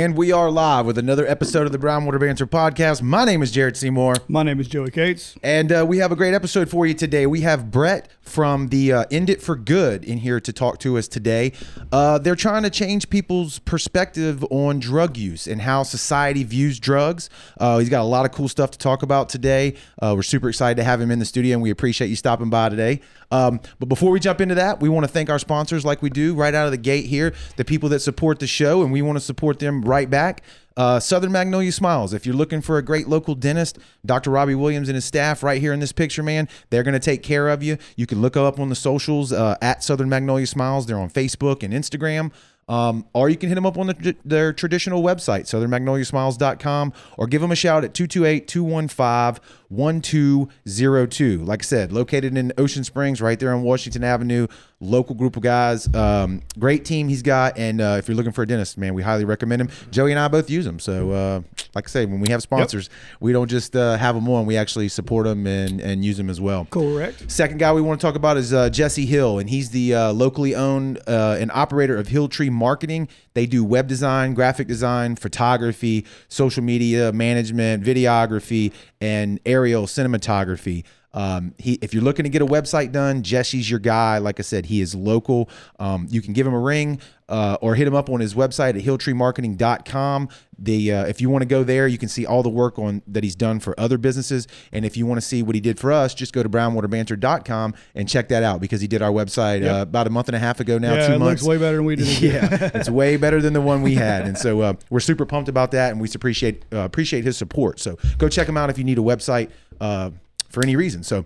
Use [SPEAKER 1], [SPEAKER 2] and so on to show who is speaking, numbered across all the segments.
[SPEAKER 1] And we are live with another episode of the Brownwater Banter podcast. My name is Jared Seymour.
[SPEAKER 2] My name is Joey Cates.
[SPEAKER 1] And uh, we have a great episode for you today. We have Brett from the uh, End It for Good in here to talk to us today. Uh, they're trying to change people's perspective on drug use and how society views drugs. Uh, he's got a lot of cool stuff to talk about today. Uh, we're super excited to have him in the studio, and we appreciate you stopping by today. Um, but before we jump into that, we want to thank our sponsors like we do right out of the gate here, the people that support the show, and we want to support them right back. Uh, Southern Magnolia Smiles. If you're looking for a great local dentist, Dr. Robbie Williams and his staff right here in this picture, man, they're going to take care of you. You can look up on the socials uh, at Southern Magnolia Smiles. They're on Facebook and Instagram. Um, or you can hit them up on the, their traditional website, southernmagnoliasmiles.com, or give them a shout at 228 215 1202. Like I said, located in Ocean Springs, right there on Washington Avenue. Local group of guys. Um, great team he's got. And uh, if you're looking for a dentist, man, we highly recommend him. Joey and I both use them. So, uh, like I say, when we have sponsors, yep. we don't just uh, have them on, we actually support them and, and use them as well.
[SPEAKER 2] Correct.
[SPEAKER 1] Second guy we want to talk about is uh, Jesse Hill, and he's the uh, locally owned uh, and operator of Hill Tree Marketing. They do web design, graphic design, photography, social media management, videography, and aerial cinematography. Um, he, if you're looking to get a website done, Jesse's your guy. Like I said, he is local. Um, you can give him a ring uh, or hit him up on his website at hilltreemarketing.com. The uh, if you want to go there, you can see all the work on that he's done for other businesses. And if you want to see what he did for us, just go to brownwaterbanter.com and check that out because he did our website yep. uh, about a month and a half ago now.
[SPEAKER 2] Yeah,
[SPEAKER 1] two
[SPEAKER 2] it
[SPEAKER 1] months.
[SPEAKER 2] looks way better than we did.
[SPEAKER 1] yeah, it's way better than the one we had, and so uh, we're super pumped about that, and we appreciate uh, appreciate his support. So go check him out if you need a website uh, for any reason. So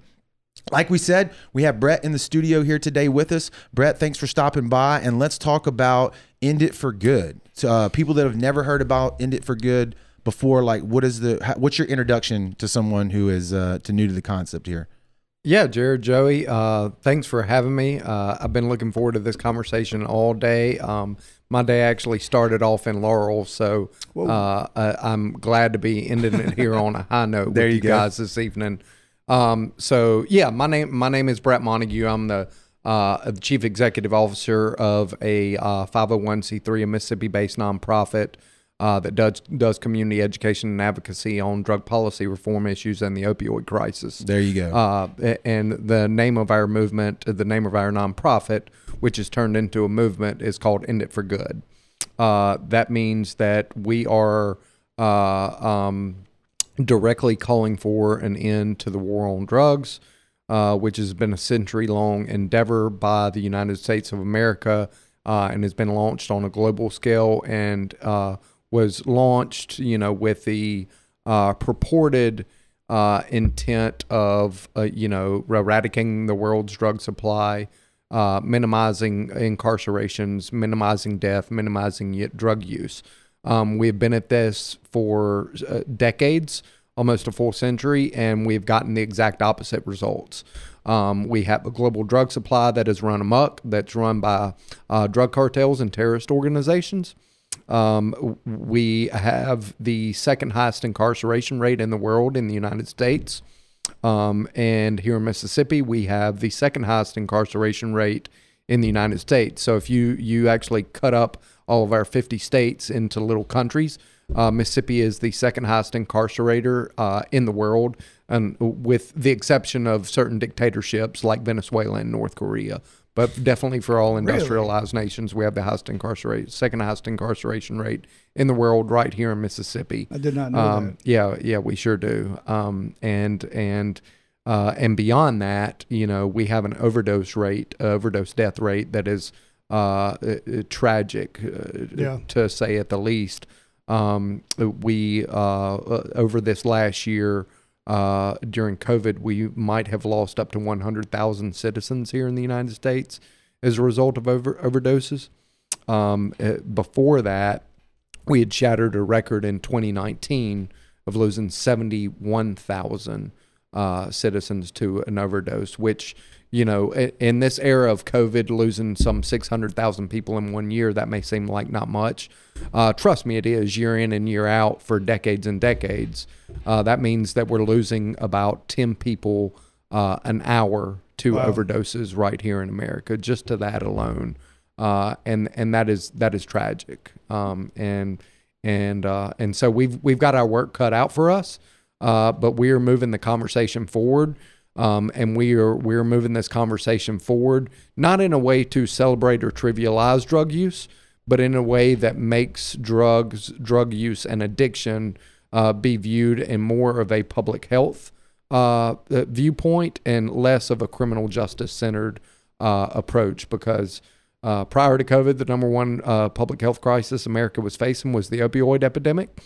[SPEAKER 1] like we said, we have Brett in the studio here today with us. Brett, thanks for stopping by, and let's talk about End It for Good. So, uh, people that have never heard about End It for Good before, like, what is the what's your introduction to someone who is uh, to new to the concept here?
[SPEAKER 3] Yeah, Jared, Joey, uh, thanks for having me. Uh, I've been looking forward to this conversation all day. Um, my day actually started off in Laurel, so uh, I'm glad to be ending it here on a high note
[SPEAKER 1] there
[SPEAKER 3] with
[SPEAKER 1] you,
[SPEAKER 3] you guys this evening. Um, so yeah, my name my name is Brett Montague. I'm the uh, chief executive officer of a uh, 501c3, a Mississippi-based nonprofit uh, that does does community education and advocacy on drug policy reform issues and the opioid crisis.
[SPEAKER 1] There you go.
[SPEAKER 3] Uh, and the name of our movement, the name of our nonprofit, which is turned into a movement, is called End It for Good. Uh, that means that we are uh, um, directly calling for an end to the war on drugs, uh, which has been a century long endeavor by the United States of America uh, and has been launched on a global scale and uh, was launched, you know, with the uh, purported uh, intent of, uh, you know, eradicating the world's drug supply. minimizing incarcerations, minimizing death, minimizing drug use. Um, we've been at this for uh, decades, almost a full century, and we've gotten the exact opposite results. Um, we have a global drug supply that is run amok, that's run by uh, drug cartels and terrorist organizations. Um, we have the second highest incarceration rate in the world in the United States. Um, and here in Mississippi, we have the second highest incarceration rate in the United States. So if you you actually cut up all of our 50 states into little countries. Uh, Mississippi is the second highest incarcerator uh, in the world, and with the exception of certain dictatorships like Venezuela and North Korea. But definitely for all industrialized really? nations, we have the highest incarceration, second highest incarceration rate in the world, right here in Mississippi.
[SPEAKER 2] I did not know
[SPEAKER 3] um,
[SPEAKER 2] that.
[SPEAKER 3] Yeah, yeah, we sure do. Um, and and uh, and beyond that, you know, we have an overdose rate, overdose death rate that is uh, uh, tragic, uh,
[SPEAKER 2] yeah.
[SPEAKER 3] to say at the least. Um, we uh, over this last year uh, during COVID, we might have lost up to 100,000 citizens here in the United States as a result of over, overdoses. Um, before that, we had shattered a record in 2019 of losing 71,000 uh, citizens to an overdose, which you know, in this era of COVID, losing some 600,000 people in one year, that may seem like not much. Uh, trust me, it is year in and year out for decades and decades. Uh, that means that we're losing about 10 people uh, an hour to wow. overdoses right here in America, just to that alone. Uh, and and that is that is tragic. Um, and and uh, and so we've we've got our work cut out for us, uh, but we are moving the conversation forward. Um, and we are we are moving this conversation forward, not in a way to celebrate or trivialize drug use, but in a way that makes drugs, drug use, and addiction uh, be viewed in more of a public health uh, uh, viewpoint and less of a criminal justice centered uh, approach. Because uh, prior to COVID, the number one uh, public health crisis America was facing was the opioid epidemic.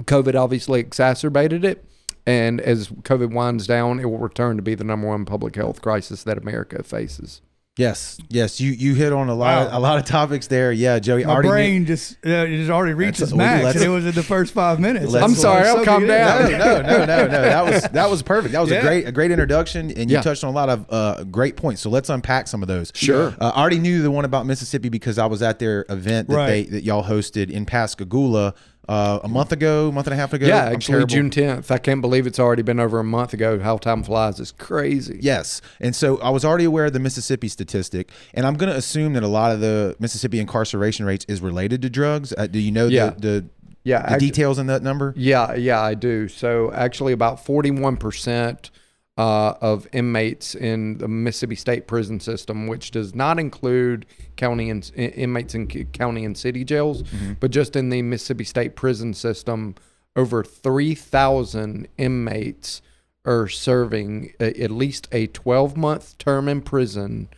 [SPEAKER 3] COVID obviously exacerbated it. And as COVID winds down, it will return to be the number one public health crisis that America faces.
[SPEAKER 1] Yes, yes, you you hit on a lot
[SPEAKER 2] Wow.
[SPEAKER 1] a lot of topics there. Yeah, Joey.
[SPEAKER 2] My
[SPEAKER 1] already knew-
[SPEAKER 2] brain just uh, it just already reached its max, and it was in the first five minutes.
[SPEAKER 1] Let's-
[SPEAKER 3] I'm sorry, I'll
[SPEAKER 2] so
[SPEAKER 3] calm down.
[SPEAKER 1] no, no, no, no, no. That was that was perfect. That was a great a great introduction, and you
[SPEAKER 3] Yeah.
[SPEAKER 1] touched on a lot of uh, great points. So let's unpack some of those.
[SPEAKER 3] Sure.
[SPEAKER 1] Uh, I already knew the one about Mississippi because I was at their event that
[SPEAKER 2] Right.
[SPEAKER 1] they that y'all hosted in Pascagoula uh, a month ago, month and a half ago.
[SPEAKER 3] Yeah,
[SPEAKER 1] I'm
[SPEAKER 3] actually,
[SPEAKER 1] terrible.
[SPEAKER 3] June 10th. I can't believe it's already been over a month ago. How time flies is crazy.
[SPEAKER 1] Yes. And so I was already aware of the Mississippi statistic, and I'm going to assume that a lot of the Mississippi incarceration rates is related to drugs. Uh, do you know
[SPEAKER 3] Yeah.
[SPEAKER 1] the, the,
[SPEAKER 3] Yeah,
[SPEAKER 1] the
[SPEAKER 3] actu-
[SPEAKER 1] details in that number?
[SPEAKER 3] Yeah, yeah, I do. So actually, about forty-one percent uh, of inmates in the Mississippi State prison system, which does not include county and i- inmates in county and city jails, but just in the Mississippi State prison system, over three thousand inmates are serving a, at least a twelve-month term in prison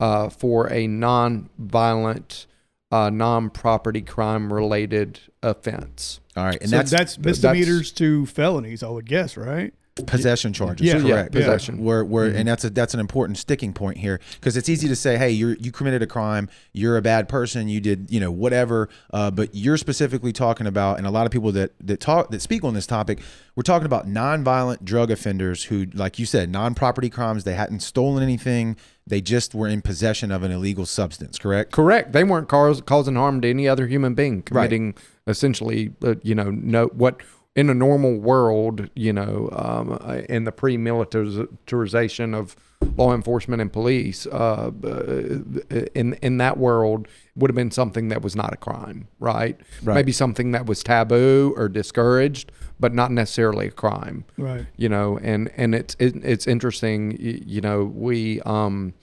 [SPEAKER 3] uh, for a non-violent, uh, non-property crime-related offense.
[SPEAKER 1] All right. And
[SPEAKER 2] So
[SPEAKER 1] that's,
[SPEAKER 2] that's, misdemeanors to felonies, I would guess, right?
[SPEAKER 1] Possession charges.
[SPEAKER 2] Yeah.
[SPEAKER 3] Yeah,
[SPEAKER 1] correct.
[SPEAKER 3] possession.
[SPEAKER 1] Where, where, and that's a that's an important sticking point here because it's easy to say, hey, you're you committed a crime, you're a bad person, you did you know whatever, uh, but you're specifically talking about, and a lot of people that that talk that speak on this topic, we're talking about nonviolent drug offenders who, like you said, non-property crimes, they hadn't stolen anything, they just were in possession of an illegal substance. Correct.
[SPEAKER 3] Correct. They weren't cause, causing harm to any other human being, committing essentially, uh, you know, no what in a normal world, you know, um, uh, in the pre-militarization of law enforcement and police, uh, uh, in in that world, would have been something that was not a crime, right?
[SPEAKER 1] Right.
[SPEAKER 3] Maybe something that was taboo or discouraged, but not necessarily a crime
[SPEAKER 2] Right.
[SPEAKER 3] you know and and it's it, it's interesting you know we um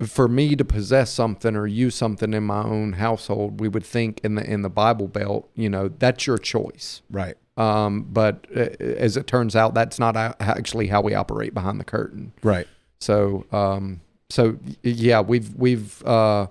[SPEAKER 3] for me to possess something or use something in my own household we would think in the in the bible belt you know that's your choice
[SPEAKER 1] Right.
[SPEAKER 3] um but uh, as it turns out that's not actually how we operate behind the curtain
[SPEAKER 1] Right.
[SPEAKER 3] so, um, so yeah, we've we've uh,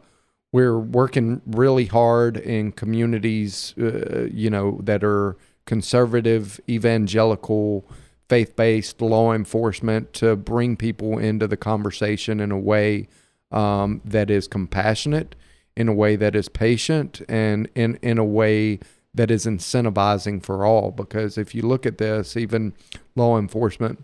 [SPEAKER 3] we're working really hard in communities, uh, you know, that are conservative, evangelical, faith-based law enforcement to bring people into the conversation in a way um, that is compassionate, in a way that is patient, and in in a way that is incentivizing for all. Because if you look at this, even law enforcement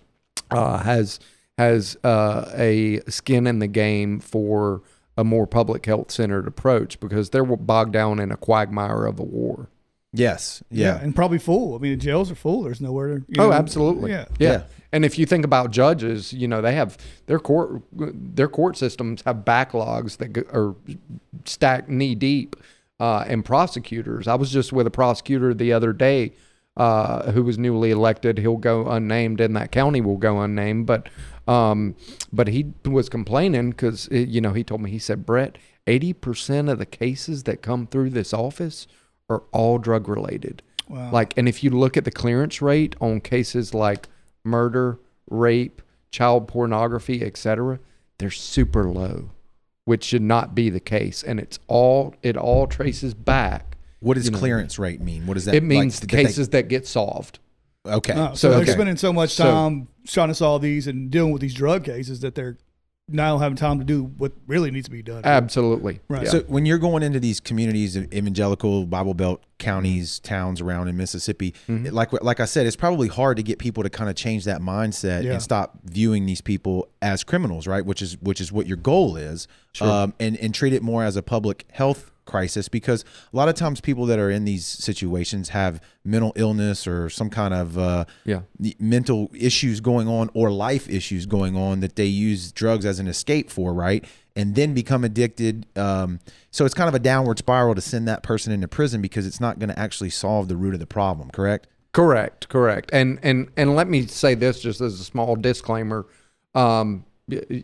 [SPEAKER 3] uh, has has uh, a skin in the game for a more public health centered approach because they're bogged down in a quagmire of a war.
[SPEAKER 1] Yes. Yeah.
[SPEAKER 2] and probably full. I mean, the jails are full. There's nowhere to. You
[SPEAKER 3] Oh,
[SPEAKER 2] know,
[SPEAKER 3] absolutely.
[SPEAKER 2] Yeah.
[SPEAKER 3] yeah.
[SPEAKER 1] Yeah.
[SPEAKER 3] And if you think about judges, you know they have their court their court systems have backlogs that are stacked knee deep, uh, and prosecutors. I was just with a prosecutor the other day uh, who was newly elected. He'll go unnamed, and that county will go unnamed. But um, but he was complaining because you know he told me he said Brett, eighty percent of the cases that come through this office are all drug related.
[SPEAKER 2] Wow.
[SPEAKER 3] Like, and if you look at the clearance rate on cases like murder, rape, child pornography, etc., they're super low, which should not be the case. And it's all it all traces back.
[SPEAKER 1] What does
[SPEAKER 3] You know,
[SPEAKER 1] clearance rate mean? What does that
[SPEAKER 3] It means
[SPEAKER 1] like, did they-
[SPEAKER 3] cases that get solved.
[SPEAKER 1] okay.
[SPEAKER 2] Oh, so,
[SPEAKER 3] So,
[SPEAKER 2] they're
[SPEAKER 3] okay.
[SPEAKER 2] spending so much
[SPEAKER 3] So-
[SPEAKER 2] time trying to solve these and dealing with these drug cases that they're now having time to do what really needs to be done.
[SPEAKER 3] Absolutely.
[SPEAKER 2] Right.
[SPEAKER 3] Yeah.
[SPEAKER 1] So when you're going into these communities, of evangelical Bible Belt counties, towns around in Mississippi,
[SPEAKER 3] Mm-hmm.
[SPEAKER 1] like like I said, it's probably hard to get people to kind of change that mindset
[SPEAKER 2] Yeah.
[SPEAKER 1] and stop viewing these people as criminals, right? Which is which is what your goal is, um, and and treat it more as a public health crisis because a lot of times people that are in these situations have mental illness or some kind of uh,
[SPEAKER 3] Yeah.
[SPEAKER 1] mental issues going on or life issues going on that they use drugs as an escape for, right? and then become addicted. Um, so it's kind of a downward spiral to send that person into prison because it's not going to actually solve the root of the problem. Correct?
[SPEAKER 3] Correct, correct. And and and let me say this just as a small disclaimer. Um,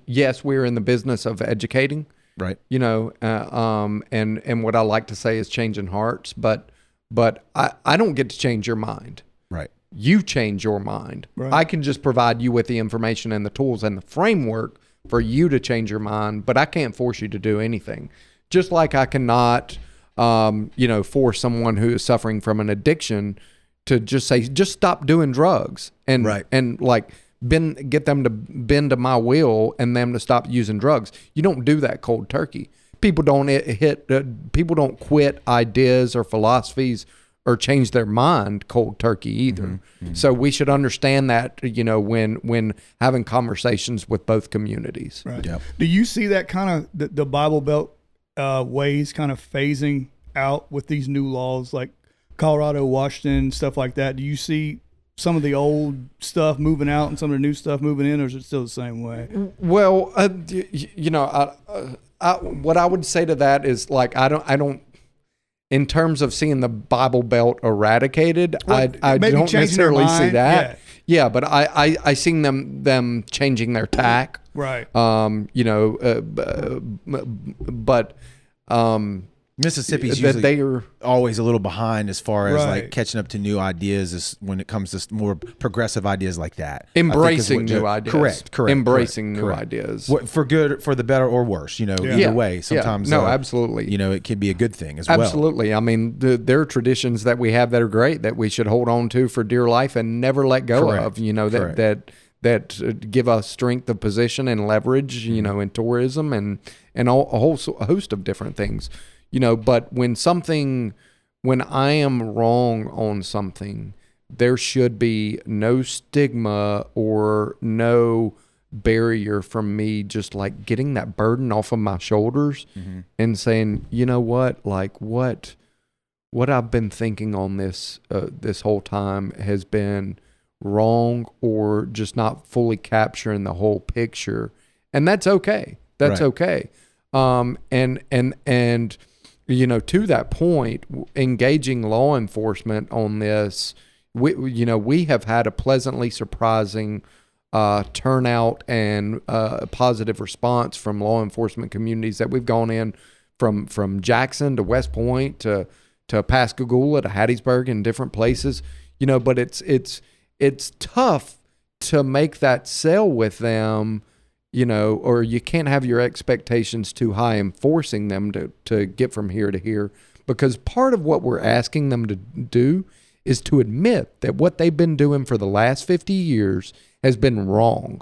[SPEAKER 3] yes, we're in the business of educating.
[SPEAKER 1] Right.
[SPEAKER 3] You know, uh, um, and and what I like to say is changing hearts, but but I I don't get to change your mind.
[SPEAKER 1] Right.
[SPEAKER 3] You change your mind.
[SPEAKER 2] Right.
[SPEAKER 3] I can just provide you with the information and the tools and the framework for you to change your mind, but I can't force you to do anything. Just like I cannot, um, you know, force someone who is suffering from an addiction to just say, just stop doing drugs and
[SPEAKER 1] Right.
[SPEAKER 3] and like bend get them to bend to my will and them to stop using drugs. You don't do that cold turkey. People don't hit, hit uh, people don't quit ideas or philosophies or change their mind cold turkey either. So we should understand that you know when when having conversations with both communities.
[SPEAKER 2] Right.
[SPEAKER 1] Yep.
[SPEAKER 2] Do you see that kind of the, the Bible Belt uh, ways kind of phasing out with these new laws, like Colorado, Washington, stuff like that? Do you see some of the old stuff moving out and some of the new stuff moving in, or is it still the same way?
[SPEAKER 3] Well, uh, you know, I, uh, I, what I would say to that is like I don't, I don't. In terms of seeing the Bible Belt eradicated,
[SPEAKER 2] Well,
[SPEAKER 3] I, I don't necessarily see that. Yeah, but I, I, I seen them them changing their tack.
[SPEAKER 2] Right.
[SPEAKER 3] Um, you know, uh, uh, but um,
[SPEAKER 1] Mississippi's
[SPEAKER 3] that
[SPEAKER 1] usually
[SPEAKER 3] they are
[SPEAKER 1] always a little behind as far as like catching up to new ideas as when it comes to more progressive ideas like that. I think is
[SPEAKER 3] embracing new ideas.
[SPEAKER 1] Correct. Correct.
[SPEAKER 3] Embracing
[SPEAKER 1] correct,
[SPEAKER 3] new
[SPEAKER 1] correct.
[SPEAKER 3] ideas.
[SPEAKER 1] What, for good, for the better or worse. You know,
[SPEAKER 2] Yeah.
[SPEAKER 1] either
[SPEAKER 3] Yeah.
[SPEAKER 1] way.
[SPEAKER 3] Yeah.
[SPEAKER 1] Sometimes,
[SPEAKER 3] No,
[SPEAKER 1] uh,
[SPEAKER 3] absolutely.
[SPEAKER 1] You know, it can be a good thing as well.
[SPEAKER 3] Absolutely. I mean, the, there are traditions that we have that are great that we should hold on to for dear life and never let go
[SPEAKER 1] Correct.
[SPEAKER 3] of. You know that
[SPEAKER 1] Correct.
[SPEAKER 3] that that uh, give us strength of position and leverage.
[SPEAKER 1] Mm-hmm.
[SPEAKER 3] You know, in tourism and and all, a whole a host of different things. You know, but when something, when I am wrong on something, there should be no stigma or no barrier from me just like getting that burden off of my shoulders
[SPEAKER 1] Mm-hmm.
[SPEAKER 3] and saying, you know what, like what what I've been thinking on this uh, this whole time has been wrong or just not fully capturing the whole picture, and that's okay. That's
[SPEAKER 1] Right.
[SPEAKER 3] okay. Um, and and and you know, to that point, engaging law enforcement on this, we you know we have had a pleasantly surprising uh, turnout and uh, positive response from law enforcement communities that we've gone in from from Jackson to West Point to to Pascagoula to Hattiesburg and different places. You know, but it's it's it's tough to make that sale with them. You know, or you can't have your expectations too high in forcing them to to get from here to here because part of what we're asking them to do is to admit that what they've been doing for the last 50 years has been wrong.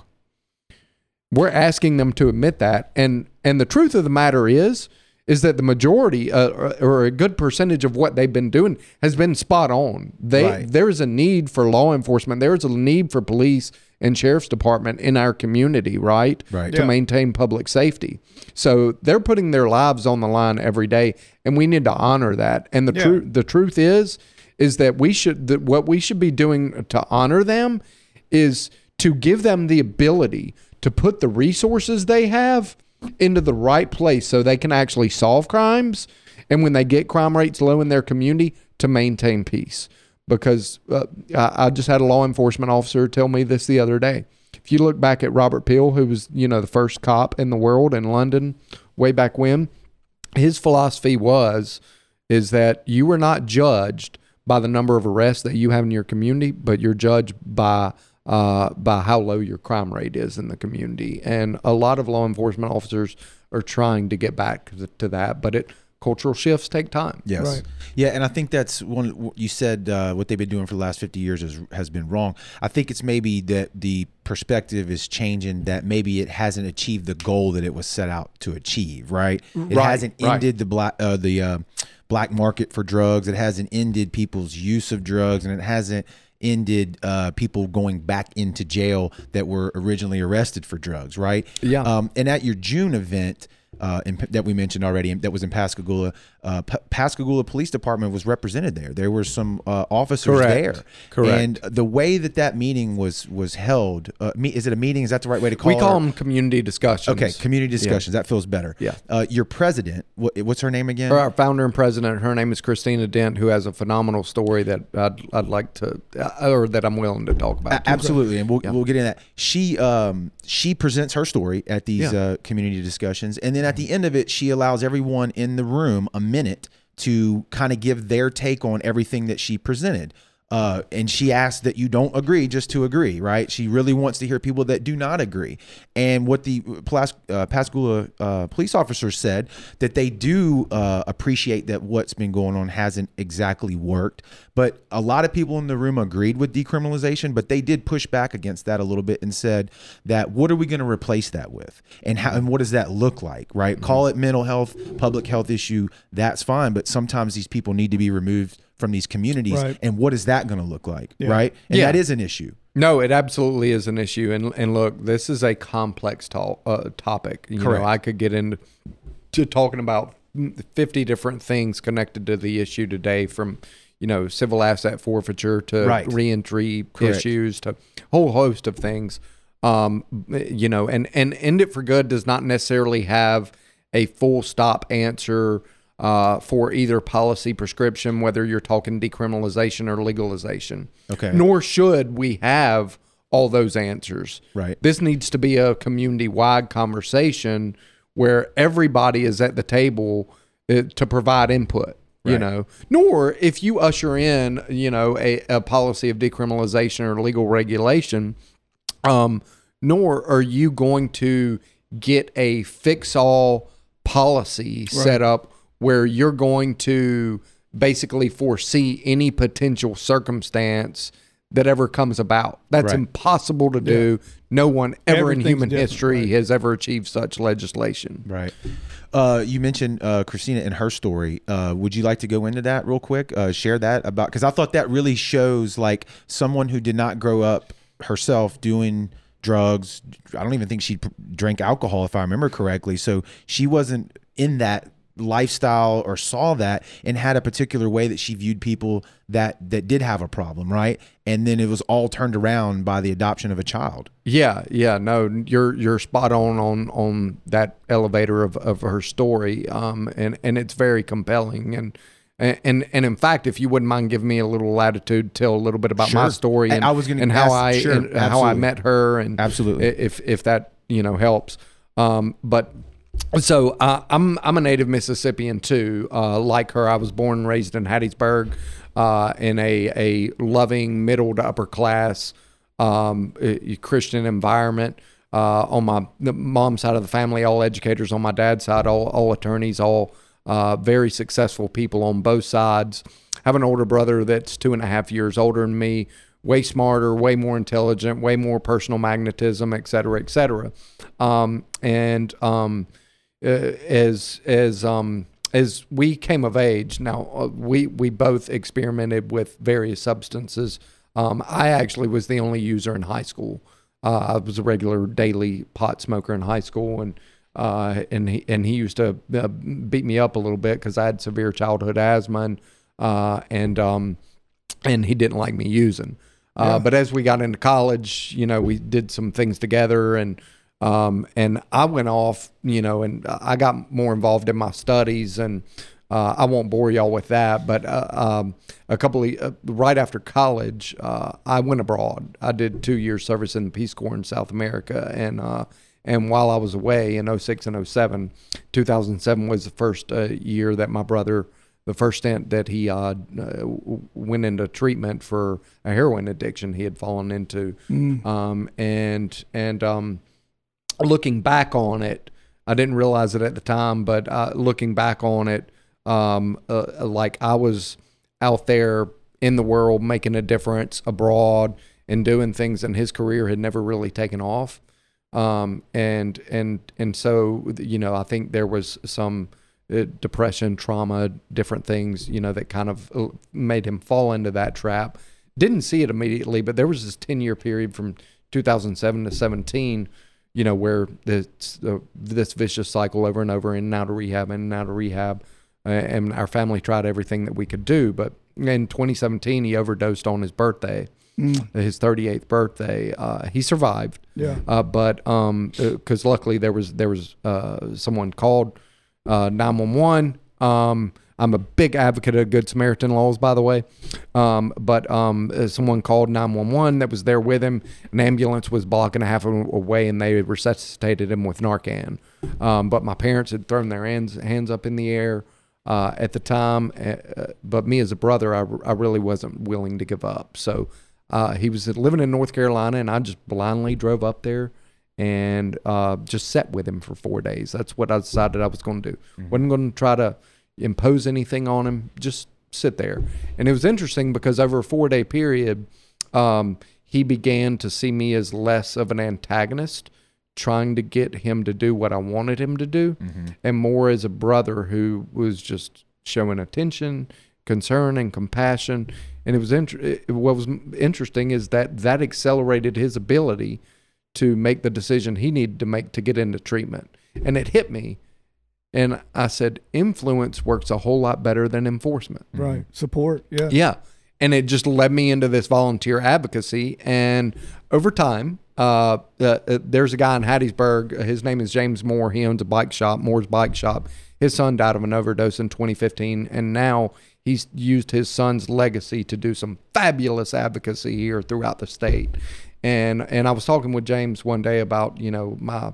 [SPEAKER 3] We're asking them to admit that and and the truth of the matter is is that the majority uh, or, a good percentage of what they've been doing has been spot on. They
[SPEAKER 1] Right.
[SPEAKER 3] there's a need for law enforcement, there's a need for police and sheriff's department in our community, right?
[SPEAKER 1] Right.
[SPEAKER 3] To
[SPEAKER 2] Yeah.
[SPEAKER 3] maintain public safety. So they're putting their lives on the line every day and we need to honor that. And the
[SPEAKER 2] Yeah.
[SPEAKER 3] truth the truth is is that we should that what we should be doing to honor them is to give them the ability to put the resources they have into the right place so they can actually solve crimes and when they get crime rates low in their community to maintain peace because uh, I, just had a law enforcement officer tell me this the other day if you look back at robert peel who was you know the first cop in the world in london way back when his philosophy was is that you were not judged by the number of arrests that you have in your community, but you're judged by uh, by how low your crime rate is in the community. And a lot of law enforcement officers are trying to get back to that, but it cultural shifts take time.
[SPEAKER 1] Yes.
[SPEAKER 2] Right.
[SPEAKER 1] Yeah, and I think that's one. What you said uh, what they've been doing for the last fifty years is, has been wrong. I think it's maybe that the perspective is changing. That maybe it hasn't achieved the goal that it was set out to achieve. Right. It
[SPEAKER 3] Right,
[SPEAKER 1] hasn't
[SPEAKER 3] right.
[SPEAKER 1] ended the black uh, the uh, black market for drugs. It hasn't ended people's use of drugs, and it hasn't ended uh, people going back into jail that were originally arrested for drugs. Right.
[SPEAKER 3] Yeah.
[SPEAKER 1] Um, and at your June event. Uh, in, that we mentioned already, that was in Pascagoula. Uh, P- Pascagoula Police Department was represented there. There were some uh, officers
[SPEAKER 3] Correct.
[SPEAKER 1] there.
[SPEAKER 3] Correct.
[SPEAKER 1] And the way that that meeting was was held, uh, me, is it a meeting? Is that the right way to call it?
[SPEAKER 3] we
[SPEAKER 1] it?
[SPEAKER 3] call them community discussions.
[SPEAKER 1] Okay, community discussions. That feels better.
[SPEAKER 3] Yeah.
[SPEAKER 1] Uh, your president, what, what's her name again?
[SPEAKER 3] Our founder and president, her name is Christina Dent, who has a phenomenal story that I'd, I'd like to, uh, or that I'm willing to talk about.
[SPEAKER 1] Absolutely, and we'll, we'll get into that. She um she presents her story at these
[SPEAKER 3] Yeah.
[SPEAKER 1] uh, community discussions, and then at the end of it, she allows everyone in the room a minute to kind of give their take on everything that she presented. Uh, and she asks that you don't agree just to agree, right? She really wants to hear people that do not agree. And what the Plas- uh, uh, police officers said that they do uh, appreciate that what's been going on hasn't exactly worked, but a lot of people in the room agreed with decriminalization, but they did push back against that a little bit and said that what are we going to replace that with, and how and what does that look like, right? Call it mental health, public health issue, that's fine, but sometimes these people need to be removed from these communities,
[SPEAKER 2] Right.
[SPEAKER 1] and what is that going to look like,
[SPEAKER 2] Yeah.
[SPEAKER 1] right? And
[SPEAKER 3] Yeah.
[SPEAKER 1] that is an issue.
[SPEAKER 3] No, it absolutely is an issue, and and look, this is a complex to- uh, topic. You
[SPEAKER 1] Correct.
[SPEAKER 3] know, I could get into talking about fifty different things connected to the issue today, from you know civil asset forfeiture to
[SPEAKER 1] Right.
[SPEAKER 3] reentry
[SPEAKER 1] Correct.
[SPEAKER 3] issues to a whole host of things. Um, you know, and and end it for good does not necessarily have a full stop answer uh, for either policy prescription, whether you're talking decriminalization or legalization.
[SPEAKER 1] Okay.
[SPEAKER 3] Nor should we have all those answers.
[SPEAKER 1] Right.
[SPEAKER 3] This needs to be a community wide conversation where everybody is at the table uh, to provide input. You
[SPEAKER 1] Right.
[SPEAKER 3] know, nor if you usher in, you know, a, a policy of decriminalization or legal regulation, um, nor are you going to get a fix all policy set up where you're going to basically foresee any potential circumstance that ever comes about. That's
[SPEAKER 1] Right.
[SPEAKER 3] impossible to do. No one ever in human history
[SPEAKER 2] right.
[SPEAKER 3] has ever achieved such legislation.
[SPEAKER 1] Right. Uh, you mentioned uh, Christina and her story. Uh, would you like to go into that real quick? Uh, share that about because I thought that really shows like someone who did not grow up herself doing drugs. I don't even think she drank alcohol if I remember correctly. So she wasn't in that lifestyle or saw that and had a particular way that she viewed people that that did have a problem right? And then it was all turned around by the adoption of a child.
[SPEAKER 3] Yeah, yeah, no, you're you're spot on on on that elevator of, of her story, um, and and it's very compelling, and and and in fact, if you wouldn't mind giving me a little latitude, tell a little bit about my story and
[SPEAKER 1] I was gonna
[SPEAKER 3] and how I
[SPEAKER 1] sure,
[SPEAKER 3] and how I met her, and
[SPEAKER 1] Absolutely.
[SPEAKER 3] if if that you know helps, um, but. So uh, I'm I'm a native Mississippian too. Uh, like her, I was born and raised in Hattiesburg, uh, in a a loving middle to upper class um, uh, Christian environment. Uh, on my mom's side of the family, all educators. On my dad's side, all all attorneys, all uh, very successful people on both sides. have an older brother that's two and a half years older than me, way smarter, way more intelligent, way more personal magnetism, et cetera, et cetera. Um, and um, uh, as as um, as we came of age, now uh, we we both experimented with various substances. Um, I actually was the only user in high school. Uh, I was a regular daily pot smoker in high school, and uh, and he and he used to uh, beat me up a little bit because I had severe childhood asthma, and uh, and um, and he didn't like me using. Uh, But as we got into college, you know, we did some things together, and um, and I went off, you know, and I got more involved in my studies, and uh, I won't bore y'all with that. But uh, um, a couple of uh, right after college, uh, I went abroad. I did two years service in the Peace Corps in South America, and uh, and while I was away in 06 and 07, 2007 was the first uh, year that my brother the first stint that he went into treatment for a heroin addiction he had fallen into, um, and and um, looking back on it, I didn't realize it at the time, but uh, looking back on it, um, uh, like I was out there in the world making a difference abroad and doing things, and his career had never really taken off. Um, and and and so you know, I think there was some uh, depression, trauma, different things, you know, that kind of uh, made him fall into that trap. Didn't see it immediately, but there was this 10 year period from 2007 to 17, you know, where this, uh, this vicious cycle over and over in and out of rehab and out of rehab. uh, and our family tried everything that we could do. But in 2017, he overdosed on his birthday, his 38th birthday. Uh, he survived.
[SPEAKER 2] Yeah.
[SPEAKER 3] Uh, but um, because luckily there was there was uh, someone called uh, 911. Um, I'm a big advocate of Good Samaritan laws, by the way. Um, but um, uh, someone called 911 that was there with him. An ambulance was blocking a half a away, and they resuscitated him with Narcan. Um, but my parents had thrown their hands hands up in the air uh, at the time. Uh, but me as a brother, I, I really wasn't willing to give up. So uh, he was living in North Carolina, and I just blindly drove up there and uh, just sat with him for four days. That's what I decided I was going to do. wasn't going to try to impose anything on him. Just sit there. And it was interesting because over a four day period, um, he began to see me as less of an antagonist, trying to get him to do what I wanted him to do, and more as a brother who was just showing attention, concern, and compassion. And it was inter- what was interesting is that that accelerated his ability to make the decision he needed to make to get into treatment. And it hit me. And I said, influence works a whole lot better than enforcement.
[SPEAKER 2] Right. Support. Yeah.
[SPEAKER 3] Yeah. And it just led me into this volunteer advocacy. And over time, uh, uh, uh, there's a guy in Hattiesburg. His name is James Moore. He owns a bike shop, Moore's Bike Shop. His son died of an overdose in 2015. And now he's used his son's legacy to do some fabulous advocacy here throughout the state. And, and I was talking with James one day about, you know, my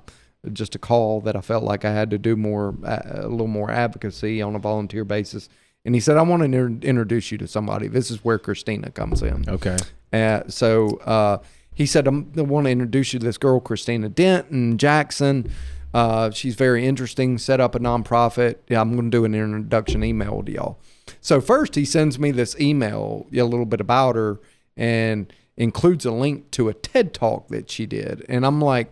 [SPEAKER 3] just a call that I felt like I had to do more, a little more advocacy on a volunteer basis. And he said, I want to inter- introduce you to somebody. This is where Christina comes in.
[SPEAKER 1] Okay.
[SPEAKER 3] Uh, so uh, he said, I'm, I want to introduce you to this girl, Christina Denton Jackson. Uh, she's very interesting, set up a nonprofit. Yeah, I'm going to do an introduction email to y'all. So first he sends me this email, a little bit about her, and includes a link to a TED talk that she did. And I'm like,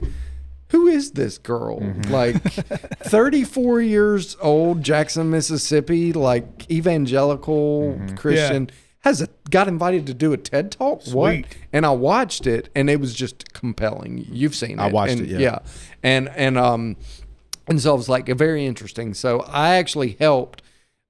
[SPEAKER 3] who is this girl? Like 34 years old, Jackson, Mississippi, like evangelical Christian, has a, got invited to do a TED talk. What? And I watched it, and it was just compelling. You've seen it.
[SPEAKER 1] I watched
[SPEAKER 3] and,
[SPEAKER 1] it, yeah.
[SPEAKER 3] yeah. And and um, and so it was like very interesting. So I actually helped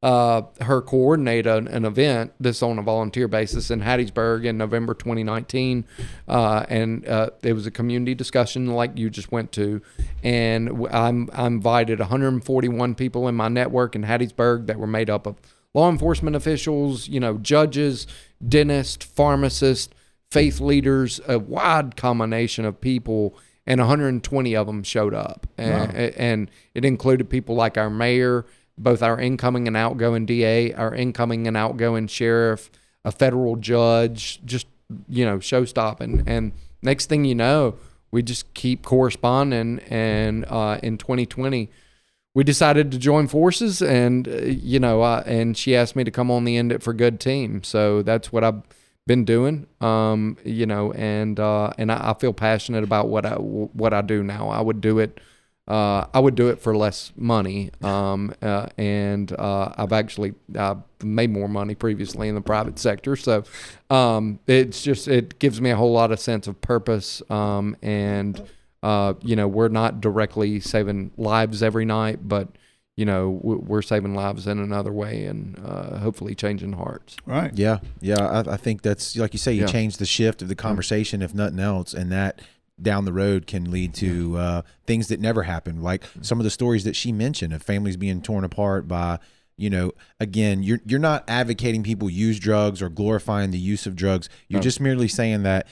[SPEAKER 3] uh, her coordinate an, an event this on a volunteer basis in Hattiesburg in November 2019, uh, and uh, it was a community discussion like you just went to, and I'm I invited 141 people in my network in Hattiesburg that were made up of law enforcement officials, you know, judges, dentists, pharmacists, faith leaders, a wide combination of people. And 120 of them showed up, and, and it included people like our mayor, both our incoming and outgoing DA, our incoming and outgoing sheriff, a federal judge, just you know, show stopping. And next thing you know, we just keep corresponding. And uh, in 2020, we decided to join forces, and uh, you know, uh, and she asked me to come on the End It for Good team. So that's what I've been doing. Um, you know, and uh, and I, I feel passionate about what I what I do now. I would do it uh, I would do it for less money. Um, uh, and uh, I've actually uh, made more money previously in the private sector. So um, it's just, it gives me a whole lot of sense of purpose. Um, and, uh, you know, we're not directly saving lives every night, but, you know, we're saving lives in another way and uh, hopefully changing hearts.
[SPEAKER 2] Right.
[SPEAKER 1] Yeah, yeah. I, I think that's like you say. You
[SPEAKER 3] Yeah.
[SPEAKER 1] change the shift of the conversation, if nothing else, and that down the road can lead to uh, things that never happened. Like some of the stories that she mentioned of families being torn apart by, you know, again, you're you're not advocating people use drugs or glorifying the use of drugs. You're just merely saying that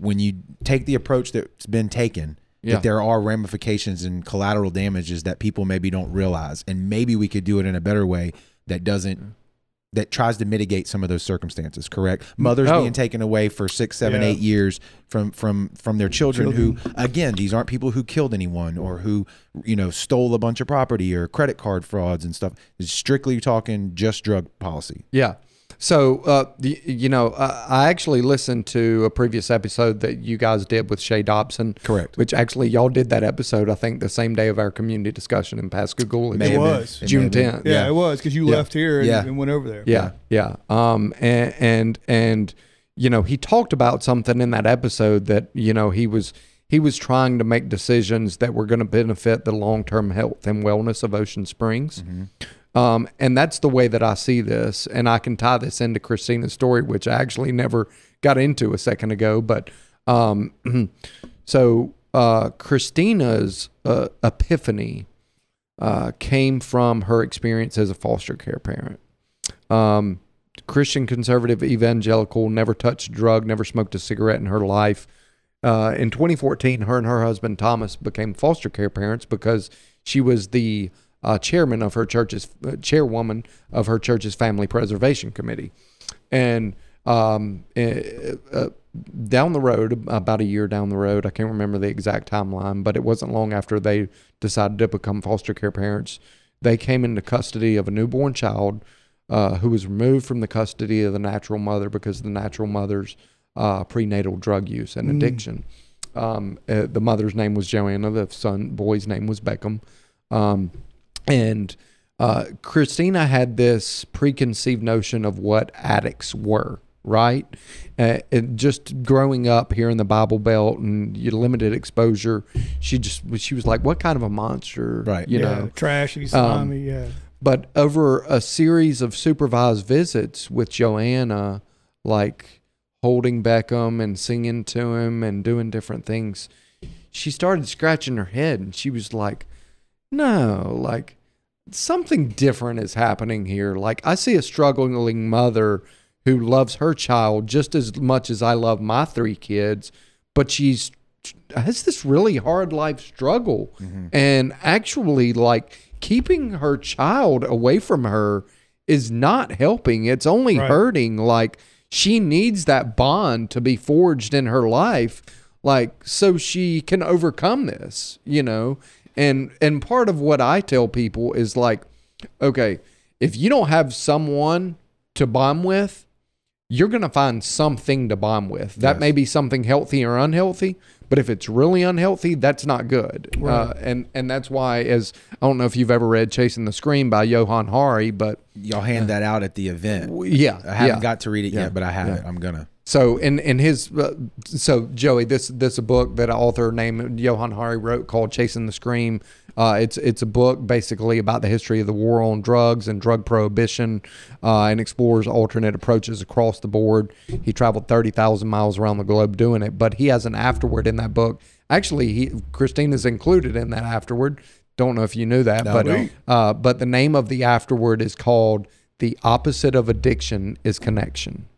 [SPEAKER 1] when you take the approach that's been taken.
[SPEAKER 3] Yeah.
[SPEAKER 1] That there are ramifications and collateral damages that people maybe don't realize, and maybe we could do it in a better way that doesn't that tries to mitigate some of those circumstances. Correct. Mothers
[SPEAKER 3] Oh.
[SPEAKER 1] being taken away for six, seven,
[SPEAKER 2] Yeah.
[SPEAKER 1] eight years from from from their children, who again these aren't people who killed anyone or who you know stole a bunch of property or credit card frauds and stuff. It's strictly talking just drug policy.
[SPEAKER 3] Yeah. So, uh, the, you know, uh, I actually listened to a previous episode that you guys did with Shea Dobson.
[SPEAKER 1] Correct.
[SPEAKER 3] Which actually, y'all did that episode, I think, the same day of our community discussion in Pascagoula.
[SPEAKER 1] May
[SPEAKER 2] It was.
[SPEAKER 3] June
[SPEAKER 1] have
[SPEAKER 3] 10th.
[SPEAKER 2] Yeah,
[SPEAKER 1] Yeah.
[SPEAKER 2] it was because you
[SPEAKER 3] Yeah.
[SPEAKER 2] left here and,
[SPEAKER 1] Yeah.
[SPEAKER 2] and went over there.
[SPEAKER 3] Yeah, yeah. Um, and, and and you know, he talked about something in that episode that you know he was he was trying to make decisions that were going to benefit the long term health and wellness of Ocean Springs. Um, and that's the way that I see this. And I can tie this into Christina's story, which I actually never got into a second ago. But um, so uh, Christina's uh, epiphany uh, came from her experience as a foster care parent. Um, Christian conservative evangelical, never touched drug, never smoked a cigarette in her life. Uh, in 2014, her and her husband Thomas became foster care parents because she was the uh, chairman of her church's uh, chairwoman of her church's family preservation committee, and um, uh, uh, down the road, about a year down the road, I can't remember the exact timeline, but it wasn't long after they decided to become foster care parents. They came into custody of a newborn child uh, who was removed from the custody of the natural mother because of the natural mother's uh, prenatal drug use and addiction. Um, uh, the mother's name was Joanna. The son boy's name was Beckham. Um, and uh, Christina had this preconceived notion of what addicts were, right? Uh, and just growing up here in the Bible Belt and your limited exposure, she just she was like, "What kind of a monster?"
[SPEAKER 1] Right.
[SPEAKER 3] You
[SPEAKER 2] yeah,
[SPEAKER 3] know.
[SPEAKER 2] trashy, slimy. yeah.
[SPEAKER 3] But over a series of supervised visits with Joanna, like holding Beckham and singing to him and doing different things, she started scratching her head and she was like, No, like something different is happening here. Like I see a struggling mother who loves her child just as much as I love my three kids, but she's has this really hard life struggle. Mm-hmm. And actually like keeping her child away from her is not helping. It's only
[SPEAKER 2] Right.
[SPEAKER 3] hurting. Like she needs that bond to be forged in her life. Like so she can overcome this you know and and part of what i tell people is like okay if you don't have someone to bomb with you're going to find something to bomb with. That
[SPEAKER 1] Yes.
[SPEAKER 3] may be something healthy or unhealthy, but if it's really unhealthy, that's not good. Uh, and and that's why, as I don't know if you've ever read "Chasing the Scream" by Johan Hari, but
[SPEAKER 1] Y'all hand that out at the event.
[SPEAKER 3] yeah,
[SPEAKER 1] I haven't
[SPEAKER 3] yeah.
[SPEAKER 1] got to read it
[SPEAKER 3] Yeah.
[SPEAKER 1] yet, but I have
[SPEAKER 3] Yeah.
[SPEAKER 1] it. I'm gonna.
[SPEAKER 3] So in in his uh, so Joey, this this a book that an author named Johan Hari wrote called "Chasing the Scream." Uh, it's it's a book basically about the history of the war on drugs and drug prohibition, uh, and explores alternate approaches across the board. He traveled thirty thousand miles around the globe doing it, but he has an afterword in that book. Actually, he Christina's included in that afterword. Don't know if you knew that,
[SPEAKER 1] No,
[SPEAKER 3] but uh, but the name of the afterword is called "The Opposite of Addiction is Connection."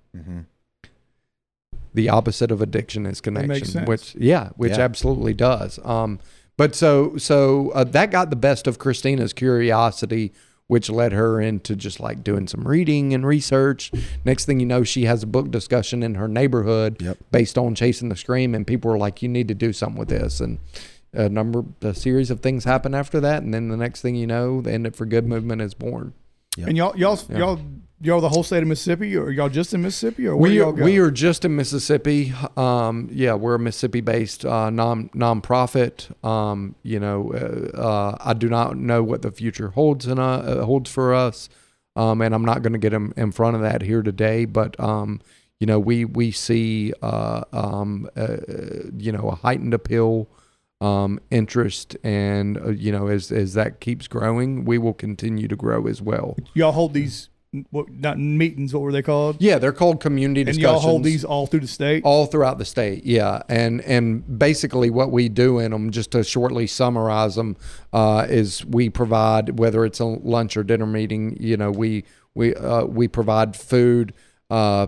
[SPEAKER 3] The opposite of addiction is connection
[SPEAKER 2] makes sense.
[SPEAKER 3] which yeah which
[SPEAKER 1] Yeah.
[SPEAKER 3] absolutely does um but so so uh, that got the best of christina's curiosity which led her into just like doing some reading and research next thing you know she has a book discussion in her neighborhood
[SPEAKER 1] Yep.
[SPEAKER 3] based on chasing the scream and people were like you need to do something with this and a number a series of things happen after that and then the next thing you know the end it for good movement is born
[SPEAKER 1] Yep.
[SPEAKER 2] And y'all, y'all,
[SPEAKER 3] Yeah.
[SPEAKER 2] y'all, y'all, the whole state of Mississippi, or y'all just in Mississippi, or where
[SPEAKER 3] we
[SPEAKER 2] y'all
[SPEAKER 3] are,
[SPEAKER 2] go?
[SPEAKER 3] we are just in Mississippi. Um, yeah, we're a Mississippi-based uh, non nonprofit. Um, you know, uh, uh, I do not know what the future holds in, uh, uh, holds for us, um, and I'm not going to get in, in front of that here today. But um, you know, we we see uh, um, uh, you know a heightened appeal. Um, interest and uh, you know as as that keeps growing, we will continue to grow as well.
[SPEAKER 2] y'all hold these, what, not meetings, what were they called?
[SPEAKER 3] Yeah, they're called community
[SPEAKER 2] and
[SPEAKER 3] discussions.
[SPEAKER 2] y'all hold these all through the state.
[SPEAKER 3] all throughout the state yeah and and basically what we do in them just to shortly summarize them uh, is we provide whether it's a lunch or dinner meeting you know we we uh, we provide food uh,